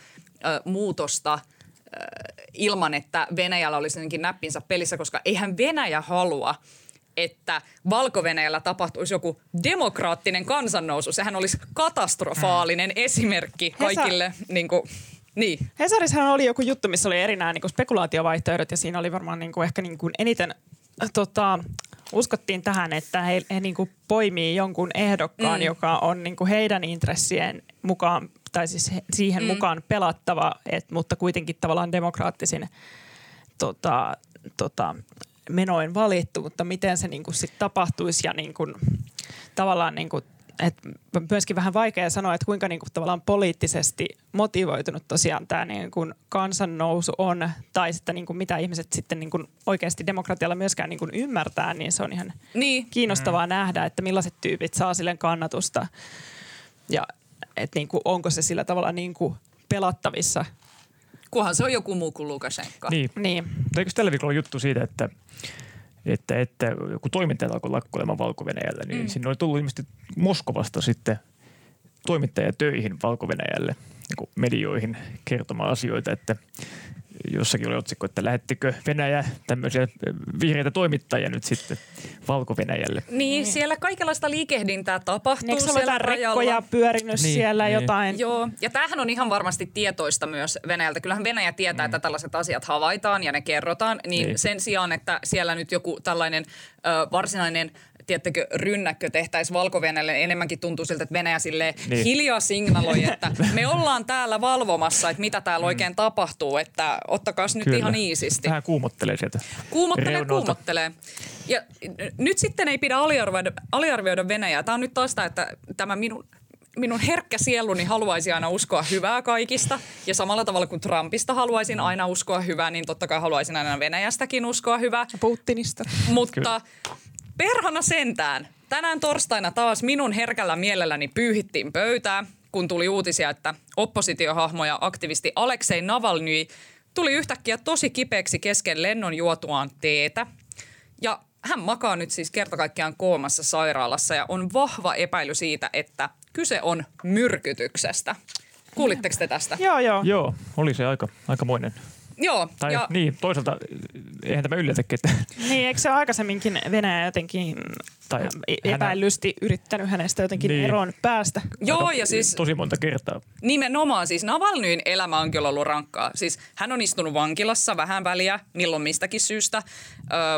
ö, muutosta – ilman, että Venäjällä olisi jotenkin näppinsä pelissä, koska eihän Venäjä halua, että valko tapahtuisi joku demokraattinen kansannousu. Sehän olisi katastrofaalinen mm. esimerkki kaikille Hesa- niin kuin, niin. Hesarissahan oli joku juttu, missä oli eri nämä niin spekulaatiovaihtoehdot ja siinä oli varmaan niin kuin, ehkä niin kuin eniten tota, uskottiin tähän, että he, he niin kuin poimii jonkun ehdokkaan, mm. joka on niin kuin heidän intressien mukaan tai siis siihen mm. mukaan pelattava, et, mutta kuitenkin tavallaan demokraattisin tota, tota, menoin valittu, mutta miten se niin kuin sit tapahtuisi ja niin kuin, tavallaan niin kuin, et myöskin vähän vaikea sanoa, että kuinka niin kuin, tavallaan poliittisesti motivoitunut tosiaan tämä niin kuin kansannousu on, tai sitten niin kuin, mitä ihmiset sitten niin kuin oikeasti demokratialla myöskään niin kuin ymmärtää, niin se on ihan niin. kiinnostavaa mm. nähdä, että millaiset tyypit saa sille kannatusta ja että niin kuin, onko se sillä tavalla niin kuin pelattavissa – Kunhan se on joku muu kuin Lukashenka. Niin. niin. Eikö tällä viikolla juttu siitä, että, että, että joku toimittaja alkoi lakkoilemaan valko niin mm. sinne oli tullut ilmeisesti Moskovasta sitten toimittaja töihin valko niin medioihin kertomaan asioita, että jossakin oli otsikko, että lähettikö Venäjä tämmöisiä vihreitä toimittajia nyt sitten Valko-Venäjälle. Niin, niin, siellä kaikenlaista liikehdintää tapahtuu Eikö siellä rekkoja pyörinyt niin, siellä niin. jotain? Joo, ja tämähän on ihan varmasti tietoista myös Venäjältä. Kyllähän Venäjä tietää, mm. että tällaiset asiat havaitaan ja ne kerrotaan, niin, niin sen sijaan, että siellä nyt joku tällainen ö, varsinainen tiettäkö, rynnäkkö tehtäisiin valko enemmänkin tuntuu siltä, että Venäjä sille Niin. hiljaa signaloi, että me ollaan täällä valvomassa, että mitä täällä oikein tapahtuu, että ottakaa nyt Kyllä. ihan iisisti. Vähän kuumottelee sieltä Kuumottelee, reunalta. kuumottelee. Ja nyt sitten ei pidä aliarvioida, aliarvioida Venäjää. Tämä on nyt taas että tämä minun, minun herkkä sieluni haluaisi aina uskoa hyvää kaikista. Ja samalla tavalla kuin Trumpista haluaisin aina uskoa hyvää, niin totta kai haluaisin aina Venäjästäkin uskoa hyvää. Putinista. Mutta perhana sentään. Tänään torstaina taas minun herkällä mielelläni pyyhittiin pöytää, kun tuli uutisia, että oppositiohahmo ja aktivisti Aleksei Navalny tuli yhtäkkiä tosi kipeäksi kesken lennon juotuaan teetä. Ja hän makaa nyt siis kertakaikkiaan koomassa sairaalassa ja on vahva epäily siitä, että kyse on myrkytyksestä. Kuulitteko te tästä? Joo, joo. Joo, oli se aika, aikamoinen. Joo. Tai ja niin, toisaalta eihän tämä yllätäkin, että Niin, eikö se ole aikaisemminkin Venäjä jotenkin Tai hänä- epäillysti yrittänyt hänestä jotenkin Niin. niin. eroon päästä? Joo, aika- ja siis tosi monta kertaa. Nimenomaan siis Navalnyin elämä on kyllä ollut rankkaa. Siis hän on istunut vankilassa vähän väliä, milloin mistäkin syystä.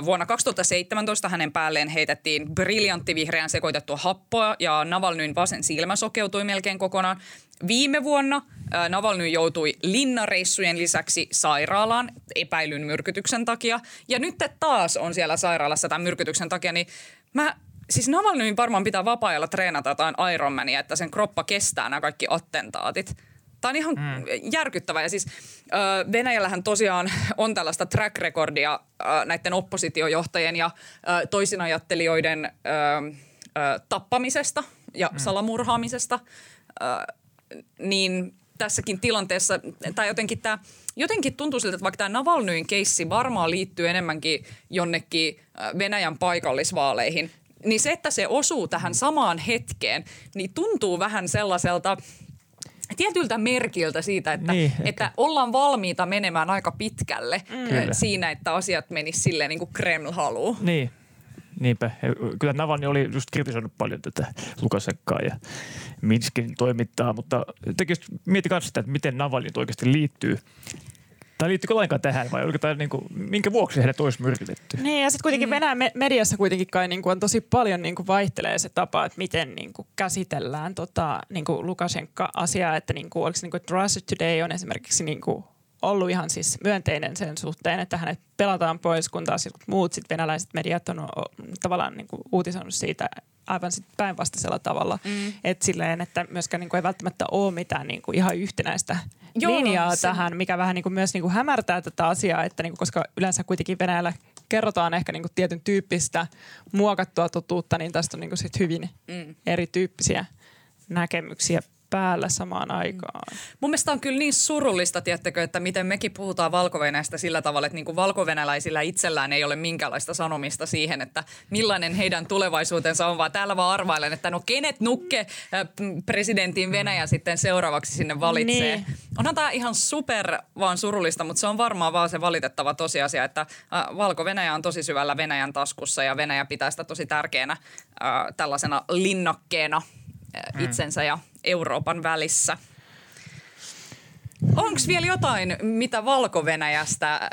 Vuonna 2017 hänen päälleen heitettiin briljanttivihreän sekoitettua happoa ja Navalnyin vasen silmä sokeutui melkein kokonaan. Viime vuonna Navalny joutui linnareissujen lisäksi sairaalaan epäilyn myrkytyksen takia. Ja nyt taas on siellä sairaalassa tämän myrkytyksen takia, niin mä Siis Navalnyin varmaan pitää vapaa-ajalla treenata jotain Ironmania, että sen kroppa kestää nämä kaikki attentaatit. Tämä on ihan mm. järkyttävää. Ja siis Venäjällähän tosiaan on tällaista track recordia näiden oppositiojohtajien ja toisinajattelijoiden tappamisesta ja mm. salamurhaamisesta. Niin tässäkin tilanteessa, tai jotenkin tämä, jotenkin tuntuu siltä, että vaikka tämä Navalnyin keissi varmaan liittyy enemmänkin jonnekin Venäjän paikallisvaaleihin, niin se, että se osuu tähän samaan hetkeen, niin tuntuu vähän sellaiselta tietyltä merkiltä siitä, että, Niin, ehkä. että ollaan valmiita menemään aika pitkälle mm. Kyllä. siinä, että asiat menis silleen niin kuin Kreml haluaa. Niin, niinpä. Kyllä Navalny oli just kritisoinut paljon tätä Lukasenkaa ja Minskin toimittaa, mutta tekin just mieti kanssa sitä, että miten Navalny nyt oikeasti liittyy. Tai liittyykö lainkaan tähän vai oliko tämä niin kuin, minkä vuoksi hänet olisi myrkytetty? Niin, ja sitten kuitenkin mm. Venäjän me- mediassa kuitenkin kai niin kuin on tosi paljon niin kuin vaihtelee se tapa, että miten niin kuin käsitellään tota, niin kuin Lukashenka-asiaa, että niin kuin, oliko se niin kuin, että Russia Today on esimerkiksi niin kuin ollut ihan siis myönteinen sen suhteen, että hänet pelataan pois, kun taas muut sit venäläiset mediat on tavallaan niin kuin uutisoinut siitä aivan sit päinvastaisella tavalla. Mm. Että silleen, että myöskään niin kuin ei välttämättä ole mitään niin kuin ihan yhtenäistä Joo, Joo, linjaa se- tähän, mikä vähän niin kuin myös niin kuin hämärtää tätä asiaa, että niin kuin, koska yleensä kuitenkin Venäjällä kerrotaan ehkä niin kuin tietyn tyyppistä muokattua totuutta, niin tästä on niin kuin sit hyvin mm. erityyppisiä näkemyksiä päällä samaan aikaan. Mun mielestä on kyllä niin surullista, tiettäkö, että miten mekin puhutaan valko sillä tavalla, että niin kuin valkovenäläisillä itsellään ei ole minkäänlaista sanomista siihen, että millainen heidän tulevaisuutensa on, vaan täällä vaan arvailen, että no kenet nukke äh, presidentin Venäjä sitten seuraavaksi sinne valitsee. Niin. Onhan tämä ihan super vaan surullista, mutta se on varmaan vaan se valitettava tosiasia, että äh, Valko-Venäjä on tosi syvällä Venäjän taskussa ja Venäjä pitää sitä tosi tärkeänä äh, tällaisena linnakkeena äh, itsensä ja Euroopan välissä. Onko vielä jotain, mitä Valko-Venäjästä äh,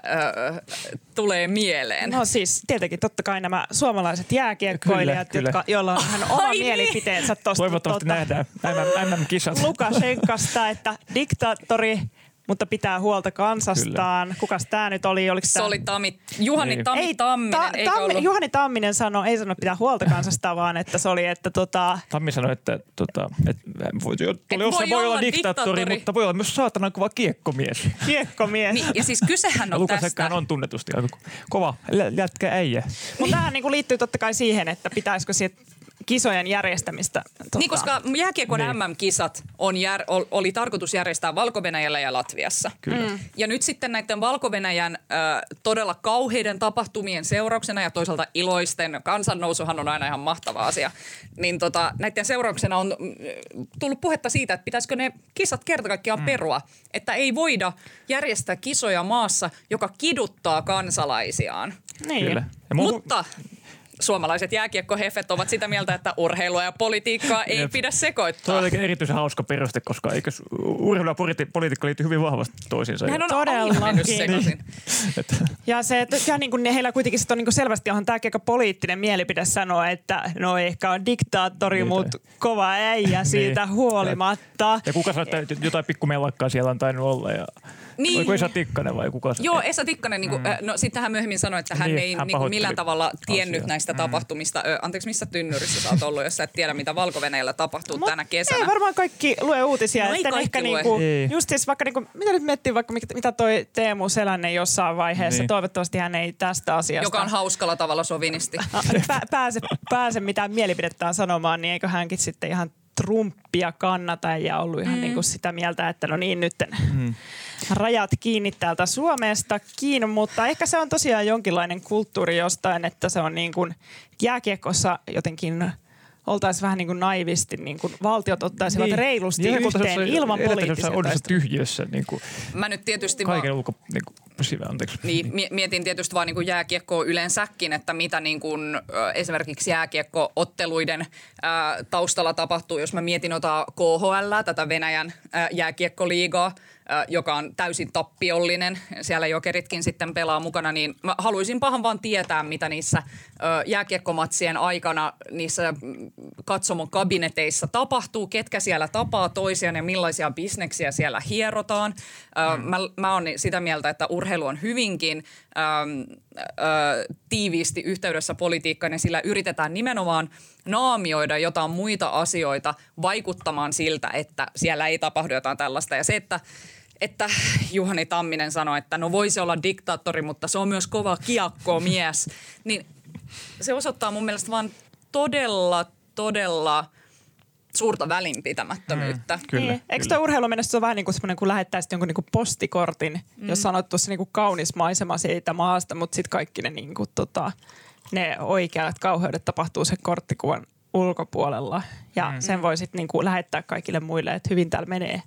tulee mieleen? No siis tietenkin totta kai nämä suomalaiset jääkiekkoilijat, Kyllä, jotka, joilla on hän oma Ai niin. mielipiteensä tuosta Toivottavasti nähdään MM, MM-kisat. Lukashenkasta, että diktaattori, mutta pitää huolta kansastaan. Kukas tämä nyt oli? Oliko Se tää- oli Tami, Juhani Niin. Tammi Tamminen, ta- eikö Tammi, ollut? Juhani Tamminen sanoi, ei sanonut pitää huolta kansasta, vaan että se oli, että tota, Tammi sanoi, että, tota, että voi, voi voi, voi olla olla diktaattori, diktaattori. mutta voi olla myös saatanan kova kiekkomies. kiekkomies. Niin, ja siis kysehän on tästä. Lukasenkahan on tunnetusti aika kova lä- jätkä äijä. Mutta tämähän niinku liittyy totta kai siihen, että pitäisikö siitä kisojen järjestämistä. Tota, Niin, koska jääkiekon Niin. MM-kisat on jär, ol- oli tarkoitus järjestää valko ja Latviassa. Kyllä. Mm. Ja nyt sitten näiden valko äh, todella kauheiden tapahtumien seurauksena ja toisaalta iloisten, kansannousuhan on aina ihan mahtava asia, niin tota, näiden seurauksena on mm, tullut puhetta siitä, että pitäisikö ne kisat kerta kaikkiaan mm. perua. Että ei voida järjestää kisoja maassa, joka kiduttaa kansalaisiaan. niin. Kyllä. Ja mu- Mutta suomalaiset jääkiekkohefet ovat sitä mieltä, että urheilua ja politiikkaa ei Jep. pidä Tuo sekoittaa. oli erityisen hauska peruste, koska eikö urheilu ja politi- politiikka liittyy hyvin vahvasti toisiinsa. Nehän on Todellakin. Että, Ja se, että ja niin kuin ne, heillä kuitenkin sit on niin kuin selvästi on tämä aika poliittinen mielipide sanoa, että no ehkä on diktaattori, Niin, mutta kova äijä siitä Niin. huolimatta. ja kuka sanoi, että jotain pikkumellakkaa siellä on tainnut olla. Ja, Niin. Oliko Esa Tikkanen vai kuka se? Joo, Esa Tikkanen, niin kuin, mm. no sitten hän myöhemmin sanoi, että hän Niin, ei hän niin kuin millään tavalla tiennyt asiaa. näistä tapahtumista. Ö, anteeksi, missä tynnyrissä sä oot ollut, jos sä et tiedä, mitä valko tapahtuu Mut tänä kesänä? Ei varmaan kaikki lue uutisia. No ei että kaikki ehkä lue. niinku, Ei. just siis vaikka niinku, mitä nyt miettii vaikka mit- mitä toi Teemu Selänne jossain vaiheessa, Niin. toivottavasti hän ei tästä asiasta Joka on hauskalla tavalla sovinisti. pä- pääse, pääse mitään mielipidettään sanomaan, niin eikö hänkin sitten ihan Trumpia kannata ja ollut ihan mm. niin kuin sitä mieltä, että no niin nyt mm. Rajat kiinni täältä Suomestakin, mutta ehkä se on tosiaan jonkinlainen kulttuuri jostain, että se on niin kuin jääkiekossa jotenkin oltaisiin vähän niin kuin naivisti, niin kuin valtiot ottaisivat niin. reilusti Niin, yhteen ilman poliittisia On se taisteluja. tyhjiössä niin kuin, Mä nyt tietysti kaiken vaan, ulko... Niin kuin, syvä, anteeksi. niin, mie- mietin tietysti vaan niin kuin jääkiekkoa yleensäkin, että mitä niin kuin, esimerkiksi jääkiekkootteluiden taustalla tapahtuu. Jos mä mietin ota KHL, tätä Venäjän ö, jääkiekkoliigaa, joka on täysin tappiollinen. Siellä jokeritkin sitten pelaa mukana, niin mä haluaisin pahan vaan tietää, mitä niissä jääkiekkomatsien aikana niissä mm, katsomon kabineteissa tapahtuu, ketkä siellä tapaa toisiaan ja millaisia bisneksiä siellä hierotaan. Ö, mä, mä oon sitä mieltä, että urheilu on hyvinkin äm, ö, tiiviisti yhteydessä politiikkaan ja sillä yritetään nimenomaan naamioida jotain muita asioita vaikuttamaan siltä, että siellä ei tapahdu jotain tällaista. Ja se, että että Juhani Tamminen sanoi, että no voisi olla diktaattori, mutta se on myös kova kiakko mies, niin se osoittaa mun mielestä vaan todella, todella suurta välinpitämättömyyttä. Mm. Kyllä, niin. Eikö urheilu se on vähän niin kuin semmoinen, kun lähettäisit jonkun niin kuin postikortin, mm. jos sanot tuossa niin kuin kaunis maisema siitä maasta, mutta sitten kaikki ne, niin kuin, tota, ne oikeat kauheudet tapahtuu sen korttikuvan ulkopuolella. Ja mm. sen voi sitten niin kuin lähettää kaikille muille, että hyvin täällä menee.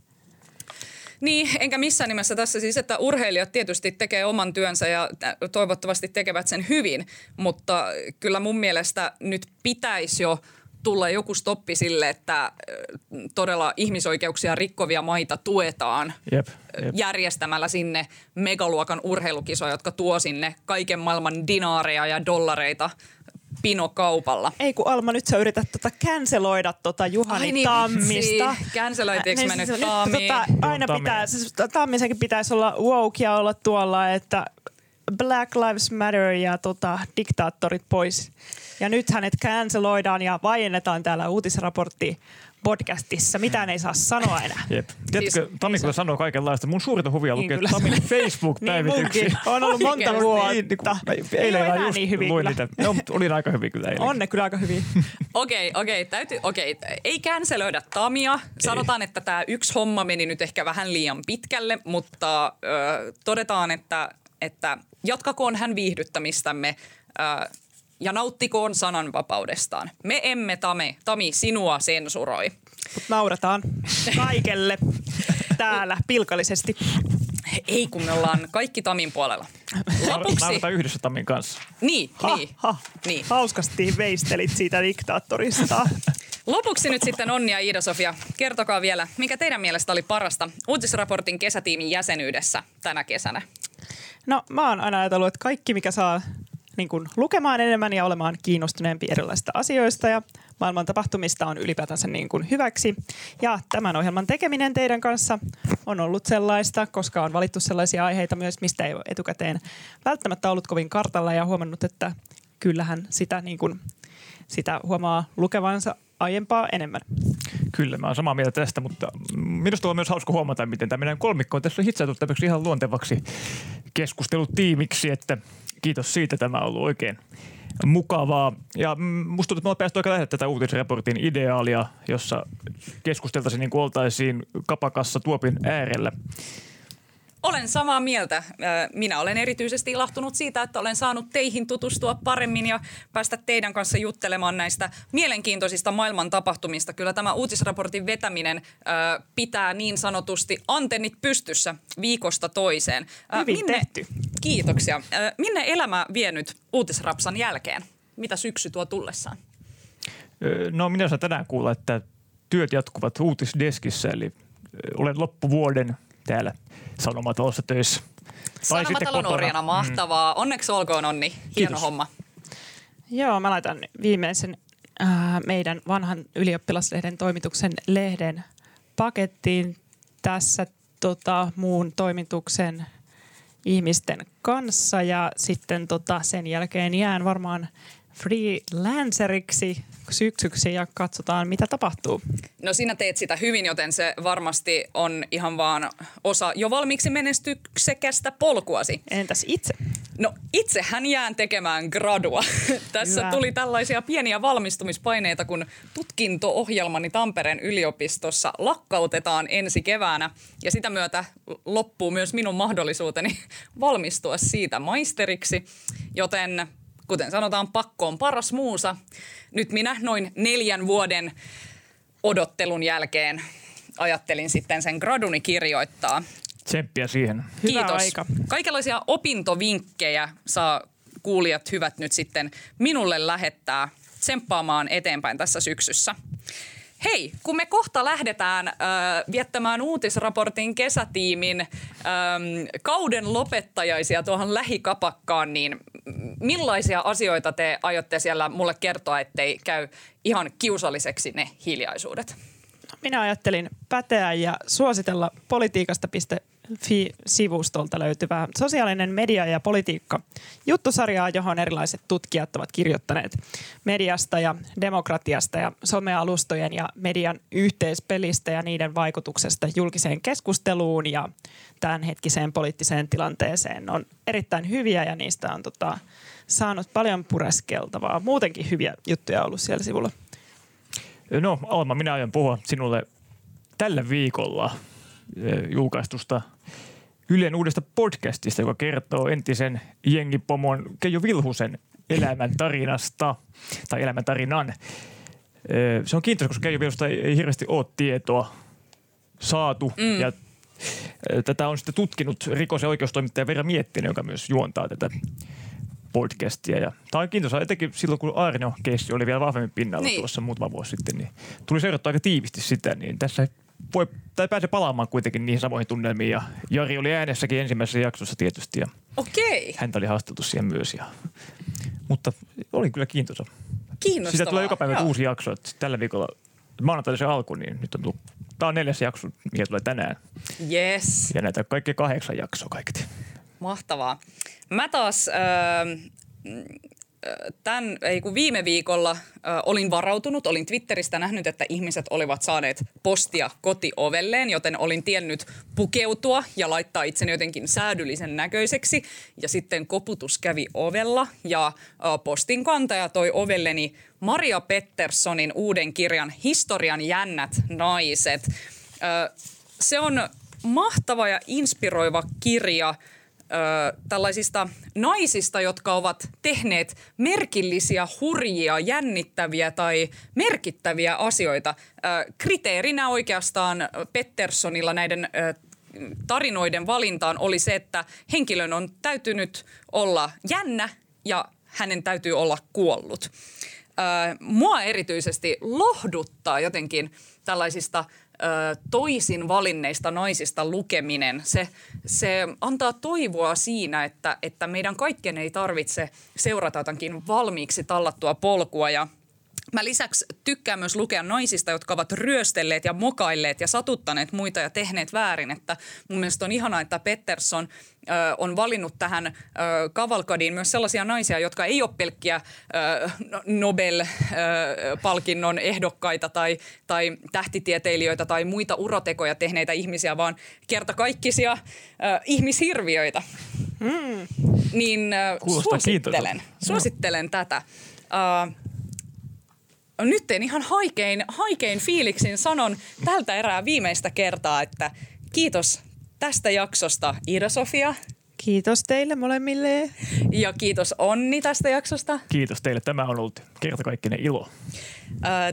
Niin, enkä missään nimessä tässä siis, että urheilijat tietysti tekee oman työnsä ja toivottavasti tekevät sen hyvin, mutta kyllä mun mielestä nyt pitäisi jo tulla joku stoppi sille, että todella ihmisoikeuksia rikkovia maita tuetaan Jep, jep. järjestämällä sinne megaluokan urheilukisoja, jotka tuo sinne kaiken maailman dinaareja ja dollareita pinokaupalla. Ei kun Alma, nyt sä yrität tota canceloida tota Juhani Ai niin, Tammista. vitsi. Canceloitiinko mä nyt siis Tammi? Tota, aina pitää, siis Tammisenkin pitäisi olla woke ja olla tuolla, että Black Lives Matter ja tota, diktaattorit pois. Ja nyt hänet canceloidaan ja vaiennetaan täällä uutisraportti podcastissa. Mitään ei saa sanoa enää. Jep. Tiedätkö, Siis- Tammikuuta sanoo kaikenlaista. Mun suurinta huvia Niin lukea kyllä. Tammin Niin Facebook-päivityksiä. munkin. On ollut monta vuotta. Niin, niin kuin, mä Ei eilen enää just niin hyviä luin kyllä. niitä. No, mutta olin aika hyvin kyllä eilen. On ne kyllä aika hyvin. Okei, okei, täytyy, okei. Ei känselöidä Tamia. Sanotaan, että tämä yksi homma meni nyt ehkä vähän liian pitkälle, mutta ö, todetaan, että, että jatkakoon hän viihdyttämistämme ö, ja nauttikoon sananvapaudestaan. Me emme, Tame, Tami, sinua sensuroi. Mut naurataan kaikelle täällä pilkallisesti. Ei, kun me ollaan kaikki Tamin puolella. Lopuksi, Naurataan yhdessä Tammin kanssa. niin, Ha, niin, ha. niin. Hauskasti veistelit siitä diktaattorista. Lopuksi nyt sitten Onni ja Iida-Sofia, kertokaa vielä, mikä teidän mielestä oli parasta uutisraportin kesätiimin jäsenyydessä tänä kesänä? No mä oon aina ajatellut, että kaikki mikä saa niin kuin, lukemaan enemmän ja olemaan kiinnostuneempi erilaisista asioista ja maailman tapahtumista on ylipäätänsä niin kuin hyväksi. Ja tämän ohjelman tekeminen teidän kanssa on ollut sellaista, koska on valittu sellaisia aiheita myös, mistä ei ole etukäteen välttämättä ollut kovin kartalla ja huomannut, että kyllähän sitä, niin kuin, sitä huomaa lukevansa aiempaa enemmän. Kyllä, mä oon samaa mieltä tästä, mutta minusta on myös hauska huomata, miten tämä meidän kolmikko on tässä hitsautunut tämmöiseksi ihan luontevaksi keskustelutiimiksi, että kiitos siitä, tämä on ollut oikein mukavaa. Ja mm, musta tuntuu, että me päästy aika tätä uutisraportin ideaalia, jossa keskusteltaisiin niin kuin oltaisiin kapakassa tuopin äärellä. Olen samaa mieltä. Minä olen erityisesti ilahtunut siitä, että olen saanut teihin tutustua paremmin ja päästä teidän kanssa juttelemaan näistä mielenkiintoisista maailman tapahtumista. Kyllä tämä uutisraportin vetäminen pitää niin sanotusti antennit pystyssä viikosta toiseen. Hyvin tehty. Kiitoksia. Minne elämä vie nyt uutisrapsan jälkeen? mitä syksy tuo tullessaan? No minä saan tänään kuulla, että työt jatkuvat uutisdeskissä, eli olen loppuvuoden täällä Sanomatalossa töissä. Sanomatalon orjana, mahtavaa. Mm. Onneksi olkoon Onni, hieno Kiitos. homma. Joo, mä laitan viimeisen äh, meidän vanhan ylioppilaslehden toimituksen lehden pakettiin tässä tota, muun toimituksen ihmisten kanssa ja sitten tota, sen jälkeen jään varmaan freelanceriksi syksyksi ja katsotaan, mitä tapahtuu. No sinä teet sitä hyvin, joten se varmasti on ihan vaan osa jo valmiiksi menestyksekästä polkuasi. Entäs itse? No itsehän jään tekemään gradua. Tässä Hyvä. tuli tällaisia pieniä valmistumispaineita, kun tutkinto-ohjelmani Tampereen yliopistossa lakkautetaan ensi keväänä. Ja sitä myötä loppuu myös minun mahdollisuuteni valmistua siitä maisteriksi. Joten kuten sanotaan, pakko on paras muusa. Nyt minä noin neljän vuoden odottelun jälkeen ajattelin sitten sen graduni kirjoittaa. Tsemppiä siihen. Kiitos. Hyvä aika. Kaikenlaisia opintovinkkejä saa kuulijat hyvät nyt sitten minulle lähettää tsemppaamaan eteenpäin tässä syksyssä. Hei, kun me kohta lähdetään äh, viettämään uutisraportin kesätiimin äh, kauden lopettajaisia tuohon lähikapakkaan, niin millaisia asioita te aiotte siellä mulle kertoa, ettei käy ihan kiusalliseksi ne hiljaisuudet? Minä ajattelin päteä ja suositella politiikasta.fi-sivustolta löytyvää sosiaalinen media ja politiikka juttusarjaa, johon erilaiset tutkijat ovat kirjoittaneet mediasta ja demokratiasta ja somealustojen ja median yhteispelistä ja niiden vaikutuksesta julkiseen keskusteluun ja tämänhetkiseen poliittiseen tilanteeseen on erittäin hyviä ja niistä on tota, saanut paljon pureskeltavaa. Muutenkin hyviä juttuja ollut siellä sivulla. No Alma, minä aion puhua sinulle tällä viikolla julkaistusta Ylen uudesta podcastista, joka kertoo entisen jengipomon Keijo Vilhusen elämän tarinasta tai elämän tarinan. Eh, se on kiintoista, koska Keijo Vilhusta ei, ei hirveästi ole tietoa saatu mm. ja eh, tätä on sitten tutkinut rikos- ja oikeustoimittaja Vera Miettinen, joka myös juontaa tätä podcastia. Ja tämä on kiintoisa, etenkin silloin kun Arno keissi oli vielä vahvemmin pinnalla niin. tuossa muutama vuosi sitten, niin tuli seurattua aika tiivisti sitä, niin tässä voi, tai pääsee palaamaan kuitenkin niihin samoihin tunnelmiin. Ja Jari oli äänessäkin ensimmäisessä jaksossa tietysti. Ja Okei. Häntä oli haasteltu siihen myös. Ja, mutta oli kyllä kiintoisa. Kiinnostavaa. Sitä tulee joka päivä Joo. uusi jakso. Että tällä viikolla maanantaina se alku, niin nyt on tullut Tämä on neljäs jakso, mikä tulee tänään. Yes. Ja näitä kaikki kahdeksan jaksoa kaikki. Mahtavaa. Mä taas äh, tämän, ei kun viime viikolla äh, olin varautunut, olin Twitteristä nähnyt, että ihmiset olivat saaneet postia kotiovelleen, joten olin tiennyt pukeutua ja laittaa itseni jotenkin säädyllisen näköiseksi. Ja sitten koputus kävi ovella ja äh, postin kantaja toi ovelleni Maria Petterssonin uuden kirjan Historian jännät naiset. Äh, se on mahtava ja inspiroiva kirja – tällaisista naisista, jotka ovat tehneet merkillisiä, hurjia, jännittäviä tai merkittäviä asioita. Ö, kriteerinä oikeastaan Petterssonilla näiden ö, tarinoiden valintaan oli se, että henkilön on täytynyt olla jännä ja hänen täytyy olla kuollut. Ö, mua erityisesti lohduttaa jotenkin tällaisista – toisin valinneista naisista lukeminen, se, se antaa toivoa siinä, että, että meidän kaikkien ei tarvitse seurata jotakin valmiiksi tallattua polkua ja – Mä lisäksi tykkään myös lukea naisista, jotka ovat ryöstelleet ja mokailleet ja satuttaneet muita ja tehneet väärin. Että mun mielestä on ihanaa, että Pettersson ö, on valinnut tähän ö, kavalkadiin myös sellaisia naisia, jotka ei ole pelkkiä ö, Nobel-palkinnon ehdokkaita tai, tai tähtitieteilijöitä tai muita urotekoja tehneitä ihmisiä, vaan kertakaikkisia ö, ihmishirviöitä. Mm. Niin ö, suosittelen, suosittelen tätä. Uh, nyt en ihan haikein, haikein fiiliksin sanon tältä erää viimeistä kertaa, että kiitos tästä jaksosta Ida-Sofia. Kiitos teille molemmille. Ja kiitos Onni tästä jaksosta. Kiitos teille. Tämä on ollut kertakaikkinen ilo.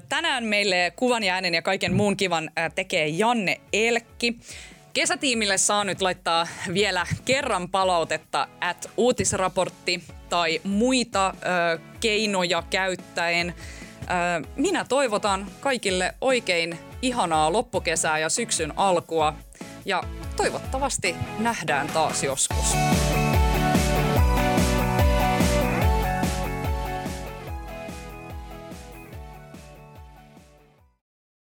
Tänään meille kuvan ja äänen ja kaiken muun kivan tekee Janne Elkki. Kesätiimille saa nyt laittaa vielä kerran palautetta at uutisraportti tai muita ö, keinoja käyttäen. Ö, minä toivotan kaikille oikein ihanaa loppukesää ja syksyn alkua ja toivottavasti nähdään taas joskus.